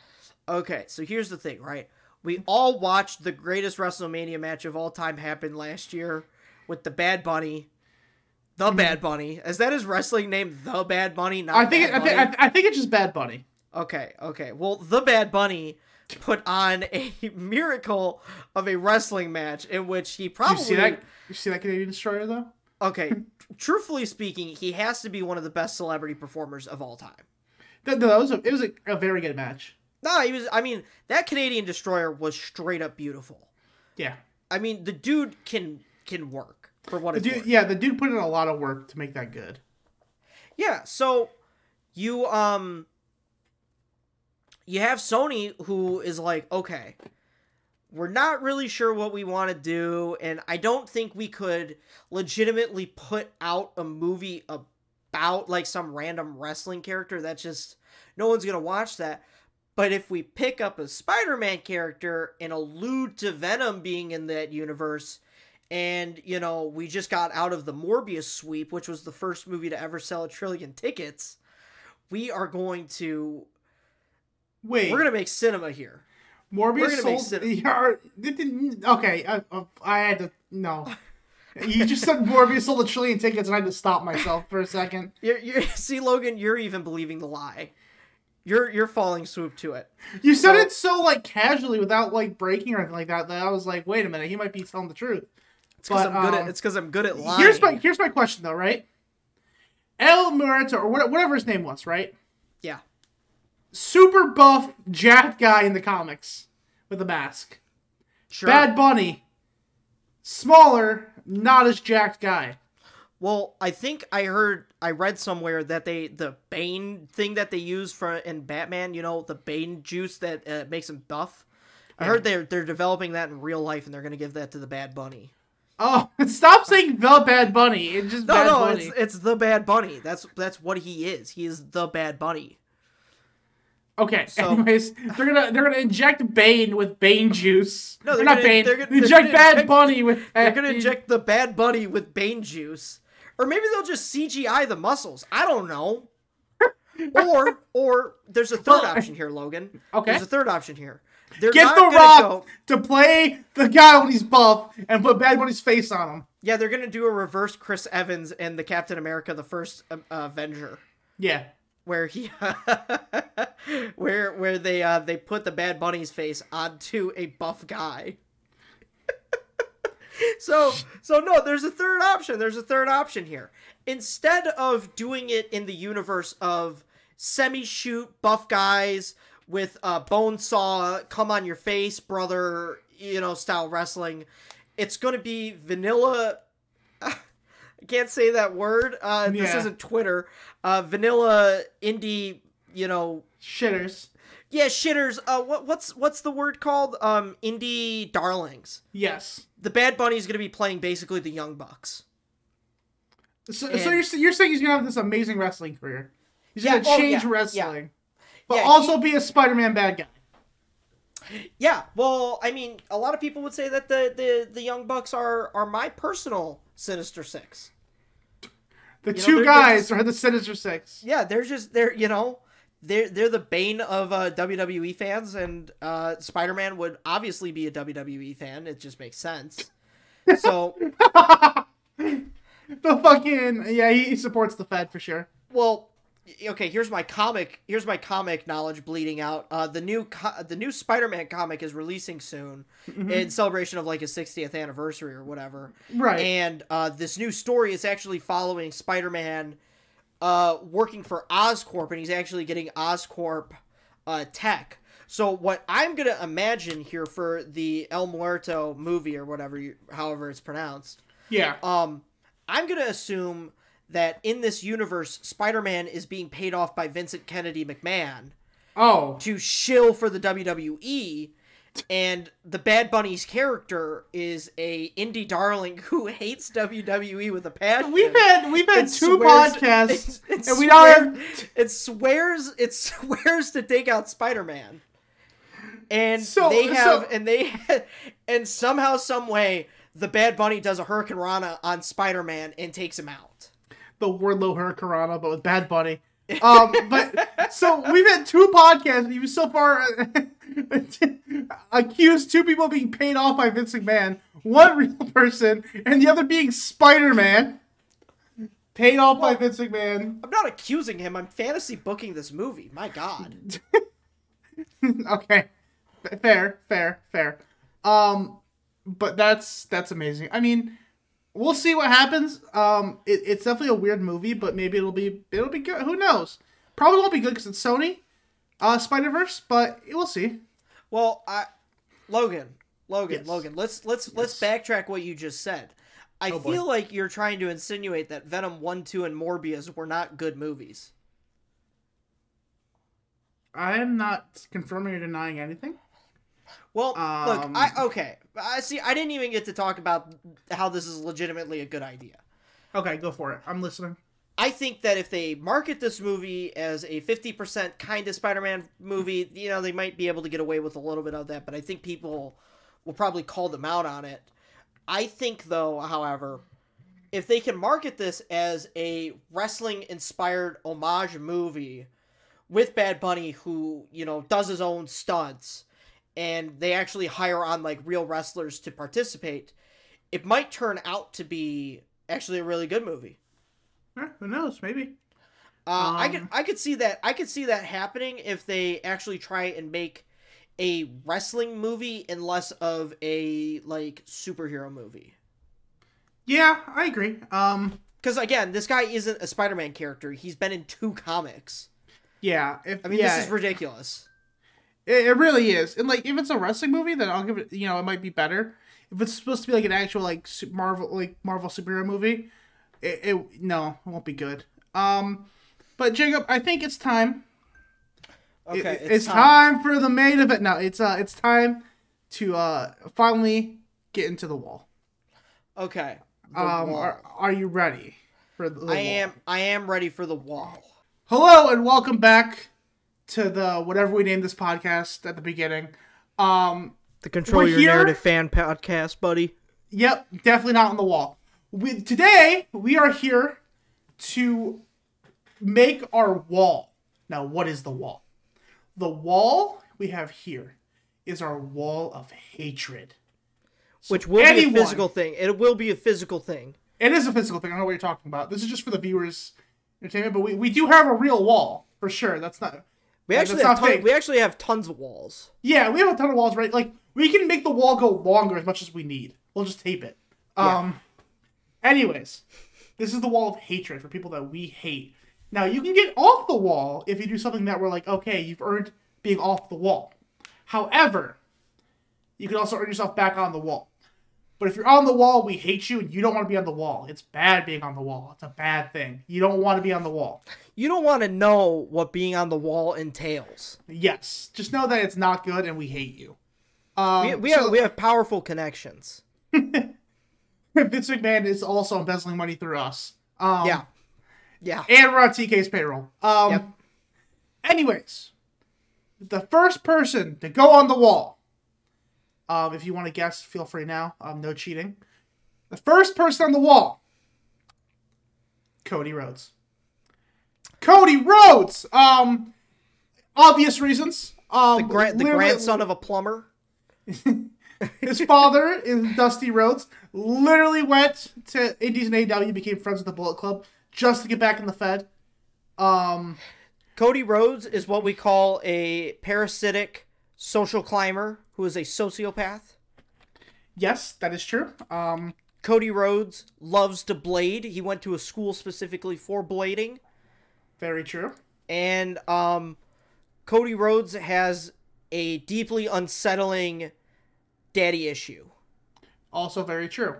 Okay, so here's the thing, right? We all watched the greatest WrestleMania match of all time happen last year with the Bad Bunny. The mm-hmm. Bad Bunny. Is that his wrestling name? The Bad Bunny? Not I think. It, I think. I, I think it's just Bad Bunny. Okay, okay. Well, the Bad Bunny put on a *laughs* miracle of a wrestling match in which he probably you see that? You see that Canadian Destroyer though? Okay, *laughs* truthfully speaking, he has to be one of the best celebrity performers of all time. That, that was a, it was a, a very good match. No, he was I mean, that Canadian Destroyer was straight up beautiful. Yeah. I mean, the dude can can work for what The dude, worth. yeah, the dude put in a lot of work to make that good. Yeah, so you um you have Sony who is like, okay, we're not really sure what we want to do, and I don't think we could legitimately put out a movie about like some random wrestling character that's just no one's gonna watch that. But if we pick up a Spider-Man character and allude to Venom being in that universe, and you know we just got out of the Morbius sweep, which was the first movie to ever sell a trillion tickets, we are going to Wait, we're gonna make cinema here. Morbius sold. cin- Yeah, it didn't- okay, I, I had to no. You just said Morbius sold a trillion tickets, and I had to stop myself for a second. *laughs* You're, you're, see, Logan, you're even believing the lie. You're you're falling swoop to it. You said So- it so like casually, without like breaking or anything like that. That I was like, wait a minute, he might be telling the truth. It's because I'm good um, at it's because I'm good at lying. Here's my here's my question though, right? El Muerto or whatever his name was, right? yeah. Super buff, jacked guy in the comics with a mask. Sure. Bad Bunny, smaller, not as jacked guy. Well, I think I heard I read somewhere that they the Bane thing that they use for in Batman, you know, the Bane juice that uh, makes him buff. I heard they're they're developing that in real life and they're gonna give that to the Bad Bunny. Oh, *laughs* stop saying the Bad Bunny. It's just No, Bad no, Bunny. it's it's the Bad Bunny. That's that's what he is. He is the Bad Bunny. Okay. So- Anyways, they're gonna they're gonna inject Bane with Bane juice. No, Or they're not Bane. they're gonna- they're inject gonna Bad inject- Bunny with. *laughs* They're gonna inject the Bad Bunny with Bane juice, or maybe they'll just CGI the muscles. I don't know. *laughs* or or there's a third Well, option here, Logan. Okay. There's a third option here. They're Get not the Rock go- to play the guy when he's buff and put Bad Bunny's face on him. Yeah, they're gonna do a reverse Chris Evans and the Captain America: The First uh, Avenger, Yeah. Where he, *laughs* where where they uh they put the Bad Bunny's face onto a buff guy. *laughs* so so no, there's a third option. There's a third option here. Instead of doing it in the universe of semi-shoot buff guys with a bone saw, come on your face, brother, you know, style wrestling, it's going to be vanilla. I can't say that word. Uh, This isn't Twitter. Uh, vanilla indie, you know, Shitters. yeah, shitters. Uh, what what's what's the word called? Um, indie darlings. Yes. The Bad Bunny is going to be playing basically the Young Bucks. So, so you're, you're saying he's gonna have this amazing wrestling career. He's Yeah, gonna oh, change yeah, wrestling, but Yeah, also be a Spider-Man bad guy. Yeah, well, I mean, a lot of people would say that the the, the Young Bucks are are my personal Sinister Six. The You know, two they're- they're guys just- are the Sinister Six. Yeah, they're just they're you know they're they're the bane of uh, WWE fans, and uh, Spider Man would obviously be a WWE fan. It just makes sense. *laughs* So, The fucking yeah, he supports the Fed for sure. well, okay. Here's my comic. Here's my comic knowledge bleeding out. Uh, the new co- the new Spider Man comic is releasing soon in celebration of like his 60th anniversary or whatever. Right. And uh, this new story is actually following Spider Man uh, working for Oscorp, and he's actually getting Oscorp uh, tech. So what I'm gonna imagine here for the El Muerto movie or whatever, you, however it's pronounced, yeah. um, I'm gonna assume that in this universe, Spider-Man is being paid off by Vincent Kennedy McMahon oh. to shill for the WWE, and the Bad Bunny's character is a indie darling who *laughs* hates WWE with a passion. We've had we've had two swears- podcasts, it- *laughs* it and we swear- have it swears it swears to take out Spider-Man. And So- they have so- and they *laughs* and somehow some way the Bad Bunny does a Hurricanrana on Spider-Man and takes him out. The Wardlow Hurricanrana, but with Bad Bunny. Um, but *laughs* so we've had two podcasts, and you've so far *laughs* accused two people being paid off by Vince McMahon, one real person, and the other being Spider Man. Paid off by Vince McMahon. I'm not accusing him. I'm fantasy booking this movie. My God. *laughs* okay, fair, fair, fair. Um, but that's that's amazing. I mean, we'll see what happens. Um, it, it's definitely a weird movie, but maybe it'll be it'll be good. Who knows? Probably won't be good because it's Sony, uh, Spider Verse, but we'll see. Well, I Logan, Logan, Yes. Logan. Let's let's let's backtrack what you just said. I Oh, feel like you're trying to insinuate that Venom 1, 2 and Morbius were not good movies. I am not confirming or denying anything. Well, look, Um, I okay. I see I didn't even get to talk about how this is legitimately a good idea. Okay, go for it. I'm listening. I think that if they market this movie as a 50% kind of Spider-Man movie, you know, they might be able to get away with a little bit of that, but I think people will probably call them out on it. I think though, however, if they can market this as a wrestling inspired homage movie with Bad Bunny who, you know, does his own stunts and they actually hire on like real wrestlers to participate, it might turn out to be actually a really good movie. Who knows? Maybe. Uh, I could Um, I could see that I could see that happening if they actually try and make a wrestling movie and less of a like superhero movie. Yeah, I agree. Um, Because again, this guy isn't a Spider-Man character. He's been in two comics. yeah. If I mean, yeah, this is ridiculous. It, it really is. And like if it's a wrestling movie, then I'll give it. You know, it might be better. If it's supposed to be like an actual like Marvel like Marvel superhero movie, it, it no, it won't be good. Um, but Jacob, I think it's time. It- Okay, it's, time. for the main event. No, it's uh, it's time to uh finally get into the wall. Okay. the Um, wall. are, are you ready for the? the I wall? am I am ready for the wall. Hello and welcome back to the whatever we named this podcast at the beginning. Um, The Control Your here- Narrative fan podcast, buddy. Yep, definitely not on the wall. We, today we are here to make our wall. Now, what is the wall? The wall we have here is our wall of hatred. Which will anyone- be a physical thing. It will be a physical thing. It is a physical thing. I don't know what you're talking about. This is just for the viewers' entertainment, but we, we do have a real wall for sure. That's not. We Yeah, actually have ton- we actually have tons of walls. Yeah, we have a ton of walls, right? Like we can make the wall go longer as much as we need. We'll just tape it. Um. Anyways, this is the wall of hatred for people that we hate. Now you can get off the wall if you do something that we're like, okay, you've earned being off the wall. However, you can also earn yourself back on the wall. But if you're on the wall, we hate you, and you don't want to be on the wall. It's bad being on the wall. It's a bad thing. You don't want to be on the wall. You don't want to know what being on the wall entails. Yes, just know that it's not good, and we hate you. Um, We, we so- have we have powerful connections. *laughs* Vince McMahon is also embezzling money through us. Um, Yeah. Yeah. And we're on TK's payroll. Um, Yep. Anyways, the first person to go on the wall, um, if you want to guess, feel free now. Um, no cheating. The first person on the wall, Cody Rhodes. Cody Rhodes! Um, obvious reasons. Um, The, gra- the grandson of a plumber. *laughs* his father is Dusty Rhodes. Literally went to Indies and AEW, became friends with the Bullet Club just to get back in the Fed. Um, Cody Rhodes is what we call a parasitic social climber who is a sociopath. yes, that is true. Um, Cody Rhodes loves to blade. He went to a school specifically for blading. very true. And um, Cody Rhodes has a deeply unsettling daddy issue. Also very true.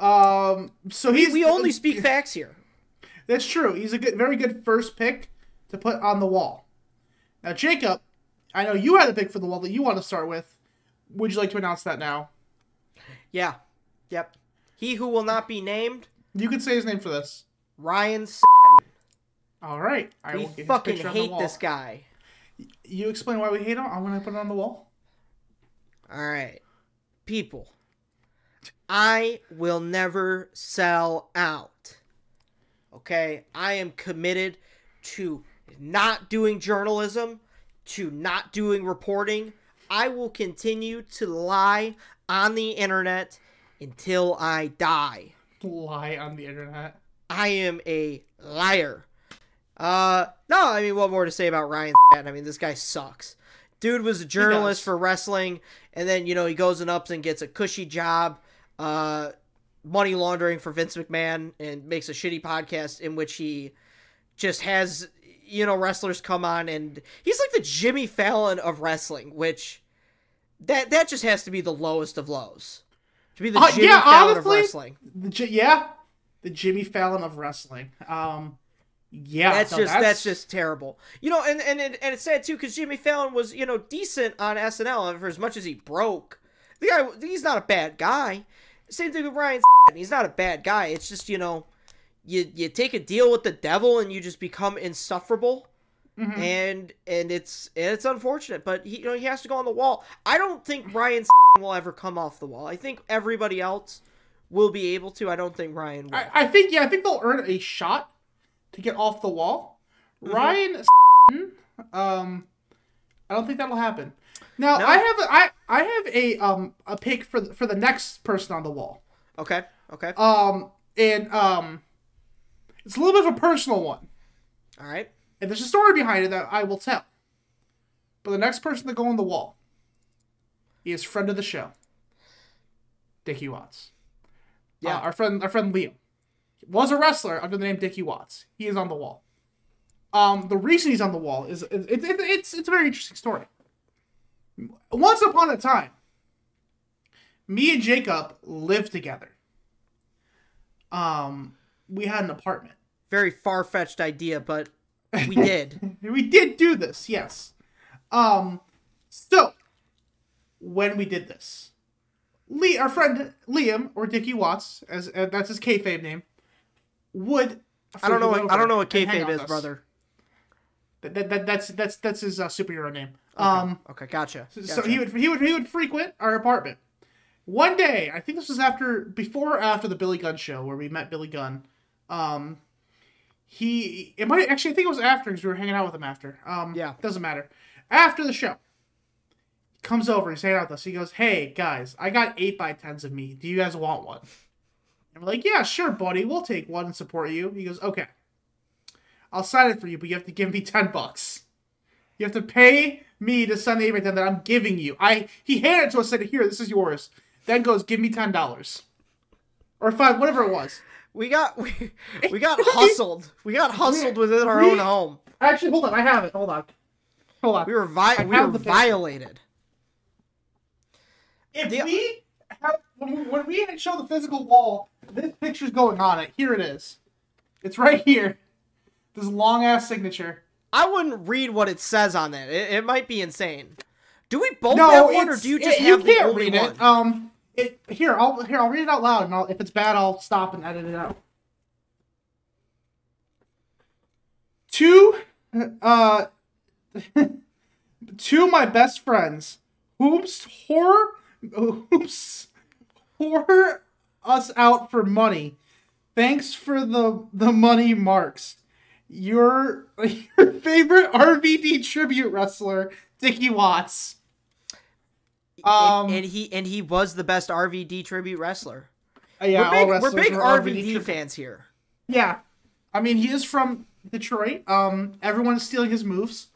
Um, so he's We only speak facts here. *laughs* That's true. He's a good, very good first pick to put on the wall. Now, Jacob, I know you had a pick for the wall that you want to start with. Would you like to announce that now? Yeah. Yep. He who will not be named, You can say his name for this. Ryan. S- All right. I we will get his fucking picture on the hate this guy. You explain why we hate him. I'm gonna put it on the wall. All right, people. I will never sell out. Okay, I am committed to not doing journalism, to not doing reporting. I will continue to lie on the internet until I die. Lie on the internet. I am a liar. Uh, no, I mean, what more to say about Ryan? I mean, this guy sucks. Dude was a journalist for wrestling, and then you know he goes and ups and gets a cushy job, uh, money laundering for Vince McMahon, and makes a shitty podcast in which he just has you know wrestlers come on, and he's like the Jimmy Fallon of wrestling, which that that just has to be the lowest of lows. To be the Uh, Jimmy yeah, Fallon honestly, of wrestling. J- yeah, the Jimmy Fallon of wrestling. Um, yeah, that's no, just that's... just terrible. You know, and and and it's sad too because Jimmy Fallon was you know decent on SNL and for as much as he broke. The guy, he's not a bad guy. Same thing with Ryan. *laughs* He's not a bad guy. It's just you know, you you take a deal with the devil and you just become insufferable. Mhm. And and it's it's unfortunate, but he you know he has to go on the wall. I don't think Ryan *laughs* will ever come off the wall. I think everybody else will be able to. I don't think Ryan will. I, I think yeah, I think they'll earn a shot to get off the wall. Mhm. Ryan, *laughs* um, I don't think that'll happen. Now No. I have a, I I have a um a pick for the, for the next person on the wall. okay, okay, Um and um, it's a little bit of a personal one, all right. and there's a story behind it that I will tell. But the next person to go on the wall, is friend of the show, Dickie Watts. Yeah. Uh, our friend, our friend Liam, was a wrestler under the name Dickie Watts. He is on the wall. Um, the reason he's on the wall is it, it, it, it's it's a very interesting story. Once upon a time, me and Jacob lived together. Um, we had an apartment. Very far fetched idea, but we *laughs* did. We did do this, yes. Um, so when we did this, Lee, our friend Liam or Dickie Watts, as uh, that's his kayfabe name, would. I don't know. What, I don't know what over and hang kayfabe is, brother. That, that, that- that's that's that's his uh, superhero name. Um, Okay, gotcha. so gotcha. he would he would he would frequent our apartment. One day, I think this was after before or after the Billy Gunn show where we met Billy Gunn. Um, he it might actually I think it was after because we were hanging out with him after. Um, Yeah. doesn't matter. After the show, he comes over. He's hanging out with us. He goes, "Hey guys, I got eight by tens of me. Do you guys want one?" And we're like, "Yeah, sure, buddy. We'll take one and support you." He goes, "Okay, I'll sign it for you, but you have to give me ten bucks." You have to pay me to send the eight by ten that I'm giving you. I he handed it to us, said, "Here, this is yours." Then goes, "Give me ten dollars, or five, whatever it was." We got we, *laughs* we got hustled. We got hustled within our we- own home. Actually, hold on, I have it. Hold on, hold on. We were vi- we were violated. If The- we have, when we, when we show the physical wall, this picture's going on it. Here it is. It's right here. This long ass signature. I wouldn't read what it says on it. It, it might be insane. Do we both no, have one, or do you just it- have you the can't only read one? it. Um, it here. I'll here. I'll read it out loud, and I'll, if it's bad, I'll stop and edit it out. Two, uh, *laughs* two my best friends, whomst whore, whomst whore us out for money. Thanks for the the money, marks. Your *laughs* your favorite RVD tribute wrestler, Dickie Watts. Um, and, and he and he was the best RVD tribute wrestler. Uh, yeah, we're big, we're big RVD, tribute. fans here. Yeah, I mean he is from Detroit. Um, everyone's stealing his moves.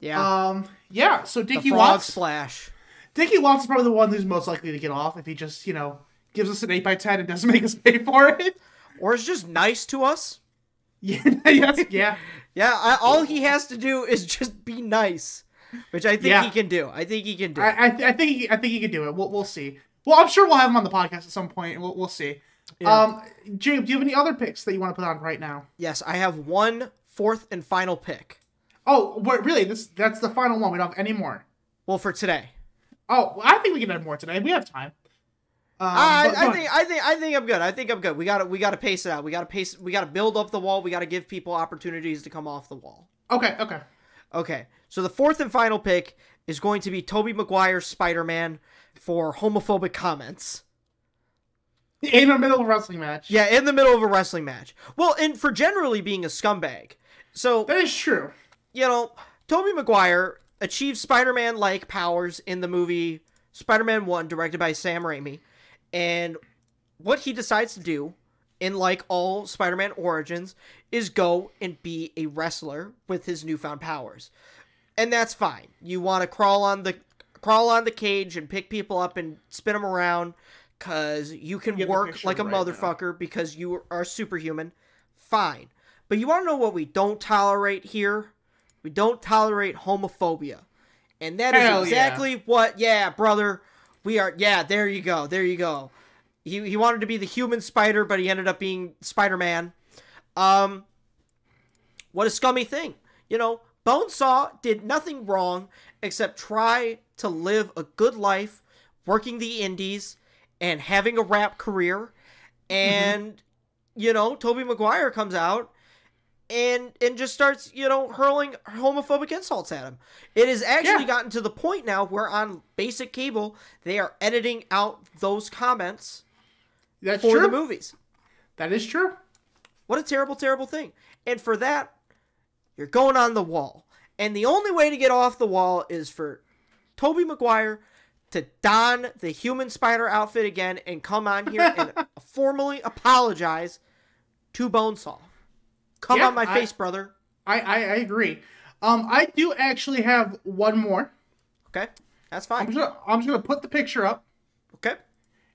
Yeah, Um, yeah. So Dickie Watts, splash. Dickie Watts is probably the one who's most likely to get off if he just you know gives us an eight x ten and doesn't *laughs* make us pay for it. Or is just nice to us. *laughs* Yeah, yes, yeah. *laughs* Yeah, I, all he has to do is just be nice, which I think Yeah. he can do. I think he can do. I, I, th- I think he, I think he can do it. We'll, we'll see. Well, I'm sure we'll have him on the podcast at some point. We'll, we'll see. Yeah. Um, Jacob, do you have any other picks that you want to put on right now? yes, I have one fourth and final pick. Oh, what, really? This that's the final one. We don't have any more. Well, for today. Oh, I think we can add more today. We have time. Um, I, but- I but- think I think I think I'm good. I think I'm good. We got to we got to pace it out. We got to pace. We got to build up the wall. We got to give people opportunities to come off the wall. Okay, okay. Okay, so the fourth and final pick is going to be Tobey Maguire's Spider-Man for homophobic comments. In the middle of a wrestling match. Yeah, in the middle of a wrestling match. Well, and for generally being a scumbag. So That is true. you know, Tobey Maguire achieved Spider-Man like powers in the movie Spider-Man 1 directed by Sam Raimi. And what he decides to do in like all Spider-Man origins is go and be a wrestler with his newfound powers. And that's fine. You want to crawl on the crawl on the cage and pick people up and spin them around cuz you can Get work like a right now. motherfucker because you are superhuman. Fine. But you want to know what we don't tolerate here? We don't tolerate homophobia. And that is Hell yeah. exactly what, yeah, brother. We are, yeah, there you go. There you go. He, he wanted to be the human spider, but he ended up being Spider Man. Um, what a scummy thing. You know, Bonesaw did nothing wrong except try to live a good life, working the indies and having a rap career. And you know, Tobey Maguire comes out and and just starts, you know, hurling homophobic insults at him. It has actually Yeah. gotten to the point now where on basic cable they are editing out those comments That's for true. the movies. That is true. What a terrible, terrible thing. And for that, you're going on the wall. And the only way to get off the wall is for Tobey Maguire to don the human spider outfit again and come on here and *laughs* formally apologize to Bonesaw. Come Yeah, on my I- face, brother. I, I, I agree. Um, I do actually have one more. Okay? That's I'm fine. just gonna, I'm just gonna put the picture up Okay?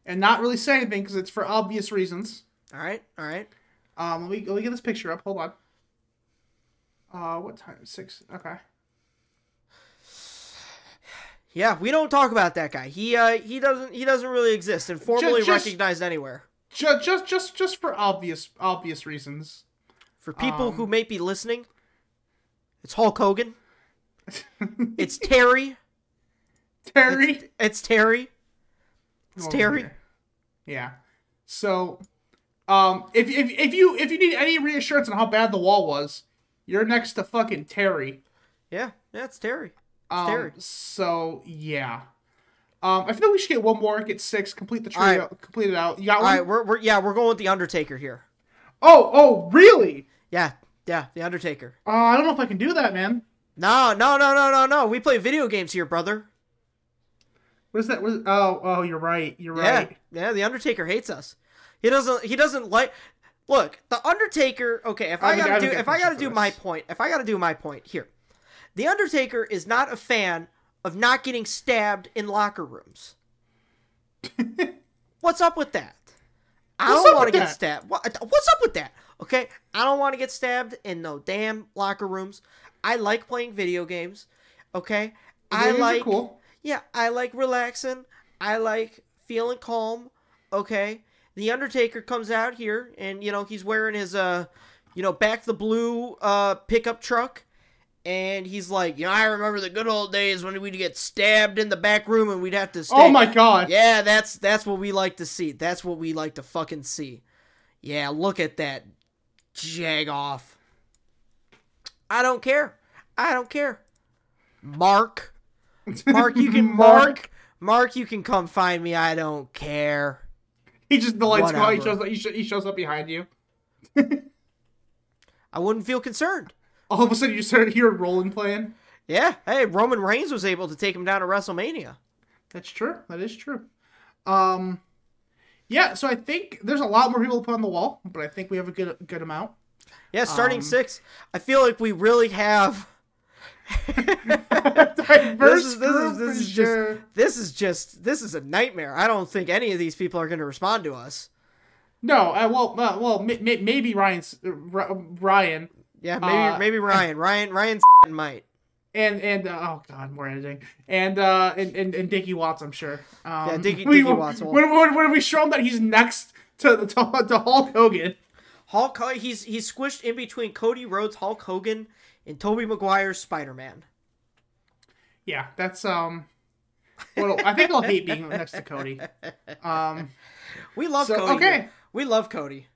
And not really say anything because it's for obvious reasons. All right. All right. Um, let me let me get this picture up. Hold on. Uh, what time? Six. Okay. Yeah, we don't talk about that guy. He uh he doesn't he doesn't really exist and formally just- recognized anywhere. Just just just just for obvious obvious reasons. For people Um, who may be listening, it's Hulk Hogan. *laughs* it's Terry. Terry. It's Terry. It's Terry. here. Yeah. So, um, if, if if you if you need any reassurance on how bad the wall was, you're next to fucking Terry. Yeah, yeah, it's Terry. It's Um, Terry. So yeah. Um, I feel like we should get one more, get six, complete the trio, Alright. complete it out. You got one? right, we're, we're yeah, we're going with the Undertaker here. Oh, oh, really? Yeah, yeah, the Undertaker. Uh, I don't know if I can do that, man. No, no, no, no, no, no. We play video games here, brother. What is that? What is, oh, oh, you're right. You're Yeah, right. yeah. The Undertaker hates us. He doesn't. He doesn't like. Look, the Undertaker. Okay, if I I, gotta do, if I gotta do my point, if I gotta do my point here, the Undertaker is not a fan of not getting stabbed in locker rooms. *laughs* What's up with that? I What's don't want to get that? stabbed. What, what's up with that? Okay, I don't want to get stabbed in no damn locker rooms. I like playing video games. Okay, I like cool. Yeah, I like relaxing. I like feeling calm. Okay. The Undertaker comes out here and you know, he's wearing his uh you know, back the blue uh pickup truck and he's like, you know, I remember the good old days when we'd get stabbed in the back room and we'd have to stay. Oh my god. Yeah, that's that's what we like to see. That's what we like to fucking see. Yeah, look at that jag off. I don't care. I don't care. Mark. Mark, you can *laughs* mark. Mark, you can come find me. I don't care. He just the lights go out. He shows up. He, sh- he shows up behind you. *laughs* I wouldn't feel concerned. All of a sudden, you start hearing Rollin' playing. Yeah. Hey, Roman Reigns was able to take him down to WrestleMania. That's true. That is true. Um, yeah. So I think there's a lot more people to put on the wall, but I think we have a good good amount. Yeah, starting Um, six. I feel like we really have. *laughs* Diverse this is this group is this is sure. just this is just this is a nightmare. I don't think any of these people are going to respond to us. No, uh, well, uh, well, m- m- maybe Ryan's uh, Ry- Ryan Yeah, maybe Uh, maybe *laughs* Ryan. Ryan Ryan might. and and uh, oh god, more editing and uh and and, and Dickie Watts, I'm sure. Um, Yeah, Dickie- *laughs* we, Dickie Watts will- When, when, when we show him that he's next to to, to Hulk Hogan. Hulk he's he's squished in between Cody Rhodes, Hulk Hogan, and Tobey Maguire's Spider Man. Yeah, that's um. Well, I think I'll hate being next to Cody. Um, We love So, Cody. okay. here. We love Cody.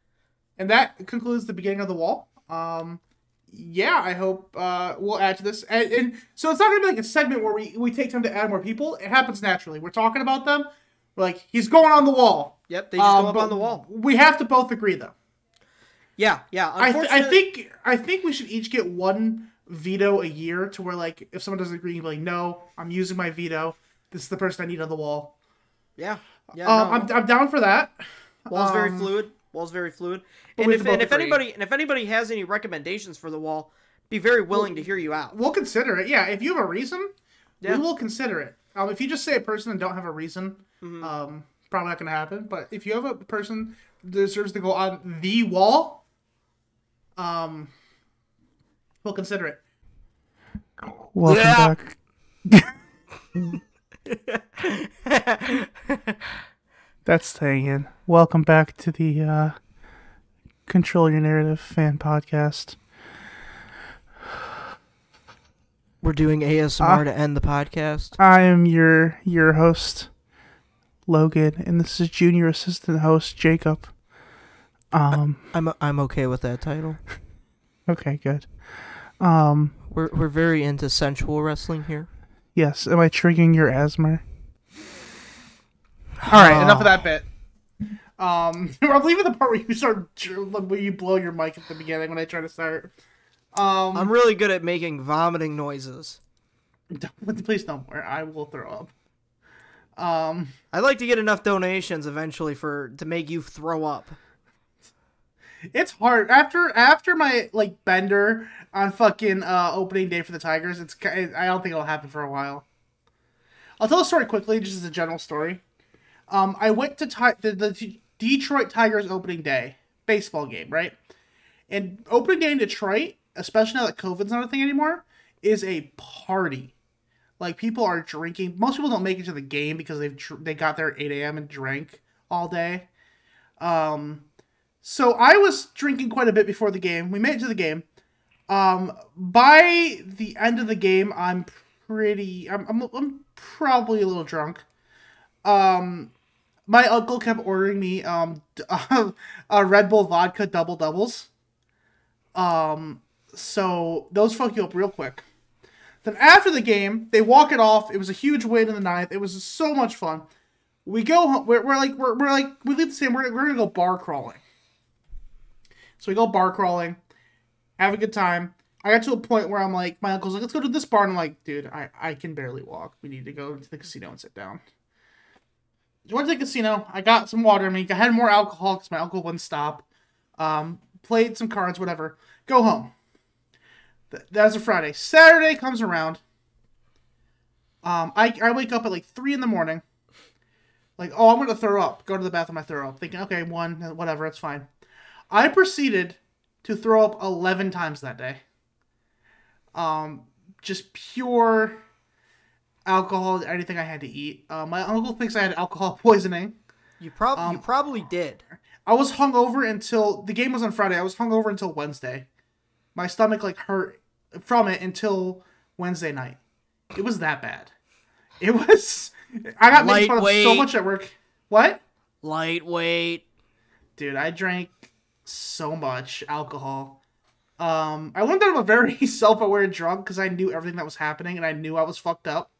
and that concludes the beginning of the wall. Um, yeah, I hope uh, we'll add to this, and, and so it's not gonna be like a segment where we we take time to add more people. It happens naturally. We're talking about them. We're like he's going on the wall. Yep, they just Um, go up on the wall. We have to both agree though. Yeah, yeah. I, th- I think I think we should each get one veto a year to where like if someone doesn't agree, you'd be like, no, I'm using my veto. This is the person I need on the wall. Yeah. Yeah. Um, no. I'm, I'm down for that. Wall's very um, fluid. Wall's very fluid. And if, and if anybody and if anybody has any recommendations for the wall, be very willing to hear you out. We'll consider it. Yeah, if you have a reason, Yeah. we will consider it. Um, if you just say a person and don't have a reason, Mm-hmm. um, probably not going to happen. But if you have a person that deserves to go on the wall, um, we'll consider it. Welcome Yeah. back. *laughs* That's staying in. Welcome back to the uh, Control Your Narrative fan podcast. We're doing ASMR to end the podcast. I am your your host, Logan, and this is junior assistant host Jacob. Um. I'm I'm okay with that title. Okay. Good. Um. We're we're very into sensual wrestling here. Yes. Am I triggering your asthma? All right. Enough of that bit. Um. *laughs* I'm leaving the part where you start where you blow your mic at the beginning when I try to start. Um. I'm really good at making vomiting noises. Don't, Please don't. Worry. I will throw up. Um. I'd like to get enough donations eventually for to make you throw up. It's hard after after my like bender on fucking uh, opening day for the Tigers. It's I don't think it'll happen for a while. I'll tell a story quickly, just as a general story. Um, I went to ti- the, the Detroit Tigers opening day baseball game, right? And opening day in Detroit, especially now that COVID's not a thing anymore, is a party. Like people are drinking. Most people don't make it to the game because they've they got there at eight a.m. and drank all day. Um, so I was drinking quite a bit before the game. We made it to the game. Um, by the end of the game, I'm pretty. I'm, I'm, I'm probably a little drunk. Um, my uncle kept ordering me um *laughs* a Red Bull vodka double doubles. Um, so those fuck you up real quick. Then after the game, they walk it off. It was a huge win in the ninth. It was so much fun. We go. Home, we're, we're like we're, we're like we leave the same. We're, we're gonna go bar crawling. So we go bar crawling, have a good time. I got to a point where I'm like, my uncle's like, let's go to this bar. And I'm like, dude, I, I can barely walk. We need to go to the casino and sit down. I went to the casino. I got some water in me. I had more alcohol because my uncle wouldn't stop. Um, played some cards, whatever. Go home. Th- that was a Friday. Saturday comes around. Um, I, I wake up at like 3 in the morning. Like, oh, I'm going to throw up. Go to the bathroom, I throw up. Thinking, okay, one, whatever, it's fine. I proceeded to throw up 11 times that day. Um, just pure alcohol, anything I had to eat. Uh, my uncle thinks I had alcohol *laughs* poisoning. You probably um, you probably did. I was hungover until the game was on Friday. I was hungover until Wednesday. My stomach like hurt from it until Wednesday night. It was that bad. It was. I got made fun of so much at work. What? Lightweight. Dude, I drank so much alcohol. Um, I went down a very *laughs* self-aware drunk because I knew everything that was happening and I knew I was fucked up,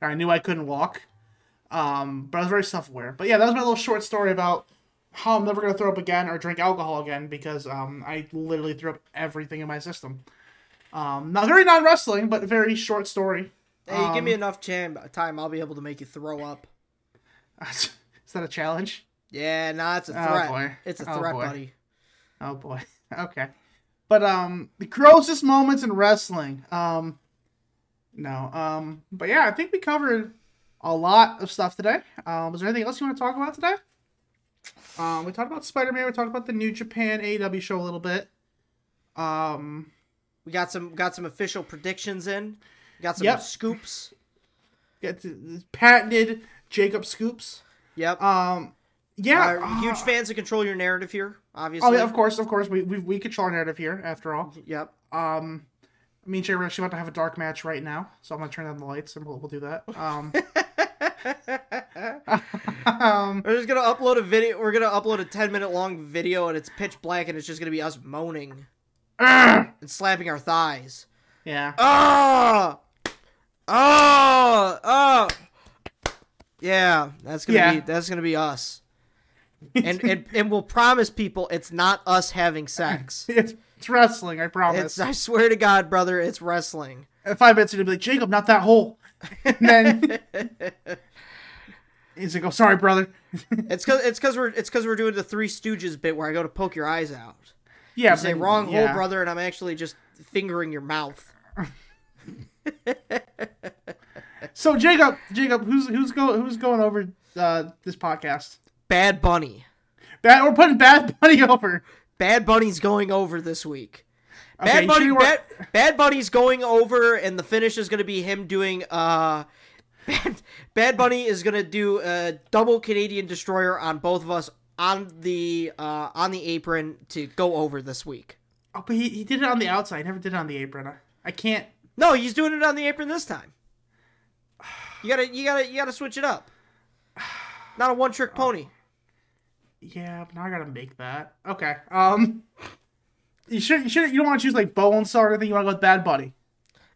and I knew I couldn't walk. Um, but I was very self-aware. But yeah, that was my little short story about how I'm never gonna throw up again or drink alcohol again because um, I literally threw up everything in my system. Um, not very non-wrestling, but very short story. Hey, um, give me enough time, I'll be able to make you throw up. *laughs* Is that a challenge? Yeah, nah, it's a oh, threat. Oh. It's a threat, oh buddy. Oh boy. *laughs* Okay. But um the grossest moments in wrestling. Um no. Um but yeah, I think we covered a lot of stuff today. Um was there anything else you want to talk about today? Um we talked about Spider-Man, we talked about the New Japan AEW show a little bit. Um we got some got some official predictions in. got some yep. scoops. Got patented Jacob scoops. Yep. Um yeah, uh, huge fans of control your narrative here. Obviously. Oh yeah, of course, of course. We we, we control our narrative here. After all. Yep. Um, me and Jay are actually about to have a dark match right now, so I'm gonna turn on the lights and we'll, we'll do that. Um. um, *laughs* we're just gonna upload a video. We're gonna upload a 10 minute long video, and it's pitch black, and it's just gonna be us moaning and slapping our thighs. Yeah. Oh. Oh. Oh. Yeah, that's gonna yeah. be that's gonna be us and, and and we'll promise people it's not us having sex. it's, *laughs* it's wrestling, I promise. It's, I swear to God, brother, it's wrestling. In five minutes, you're gonna be like, Jacob, not that hole. And then *laughs* he's like, "Oh, sorry, brother." it's because it's because we're it's because we're doing the Three Stooges bit where I go to poke your eyes out. Yeah, you say wrong yeah. hole, brother, and I'm actually just fingering your mouth. *laughs* so Jacob, Jacob, who's who's going who's going over uh, this podcast? Bad Bunny. Bad, we're putting Bad Bunny *laughs* over. Bad Bunny's going over this week. Bad okay, Bunny, Bad, Bad Bunny's going over, and the finish is going to be him doing. Uh, *laughs* Bad, Bad Bunny is going to do a double Canadian destroyer on both of us on the uh, on the apron to go over this week. Oh, but he, he did it on the outside. He never did it on the apron. I, I can't. No, he's doing it on the apron this time. *sighs* You gotta, you gotta, you gotta switch it up. Not a one trick *sighs* pony. Yeah, but now I gotta make that. Okay. Um. You should. You should. You don't want to choose like Bonesaw or anything. You want to go with Bad Bunny.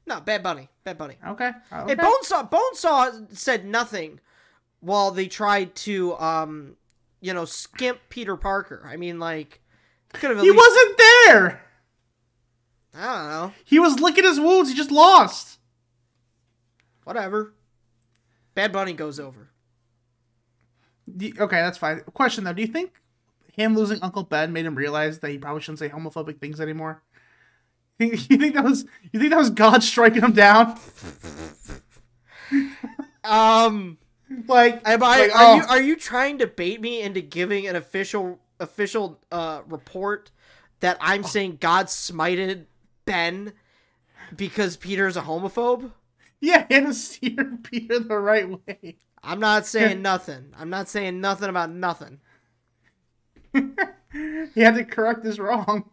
No, Bad Bunny. Bad Bunny. Okay. okay. Hey, Bonesaw. Bonesaw said nothing while they tried to, um, you know, skimp Peter Parker. I mean, like, could have. he least, wasn't there. I don't know. He was licking his wounds. He just lost. Whatever. Bad Bunny goes over. You- okay, that's fine. Question though: Do you think him losing Uncle Ben made him realize that he probably shouldn't say homophobic things anymore? *laughs* You think, you think that was you think that was God striking him down? *laughs* Um, Like, am I? like, are oh, you are you trying to bait me into giving an official official uh report that I'm saying God smited Ben because Peter's a homophobe? yeah, and *laughs* to steer Peter the right way. I'm not *laughs* saying nothing. I'm not saying nothing about nothing. *laughs* He had to correct this wrong.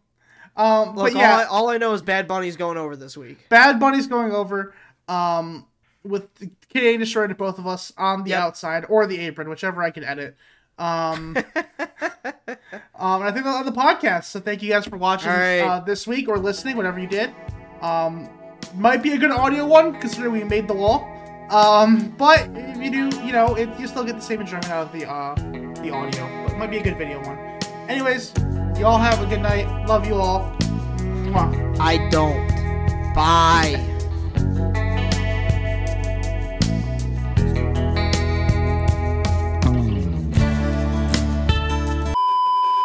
Um, Look, but yeah, all, I, all I know is Bad Bunny's going over this week. Bad Bunny's going over. Um, with the Canadian Destroyer to both of us on the Yep. outside or the apron, whichever I can edit. Um, *laughs* um, and I think that's on the podcast. So thank you guys for watching right. uh, this week or listening, whatever you did. Um, might be a good audio one considering we made the wall. Um, but if you do, you know, it, you still get the same enjoyment out of the uh, the audio. But it might be a good video one. Anyways, you all have a good night. Love you all. Mwah. I don't. Bye.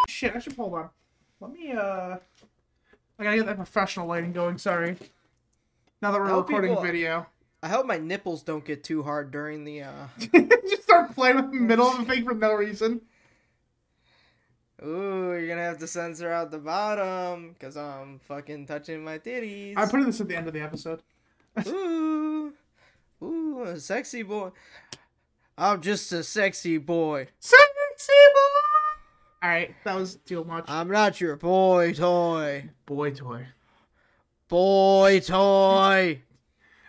Shit, I should hold on. Let me uh I gotta get that professional lighting going, sorry. Now that we're Now recording people- video. I hope my nipples don't get too hard during the uh *laughs* Just start playing with the middle of the thing for no reason. Ooh, you're gonna have to censor out the bottom because I'm fucking touching my titties. I'm putting this at the end of the episode. *laughs* Ooh, ooh, a sexy boy. I'm just a sexy boy. Sexy boy! Alright, that was too much. I'm not your boy toy. boy toy. Boy toy.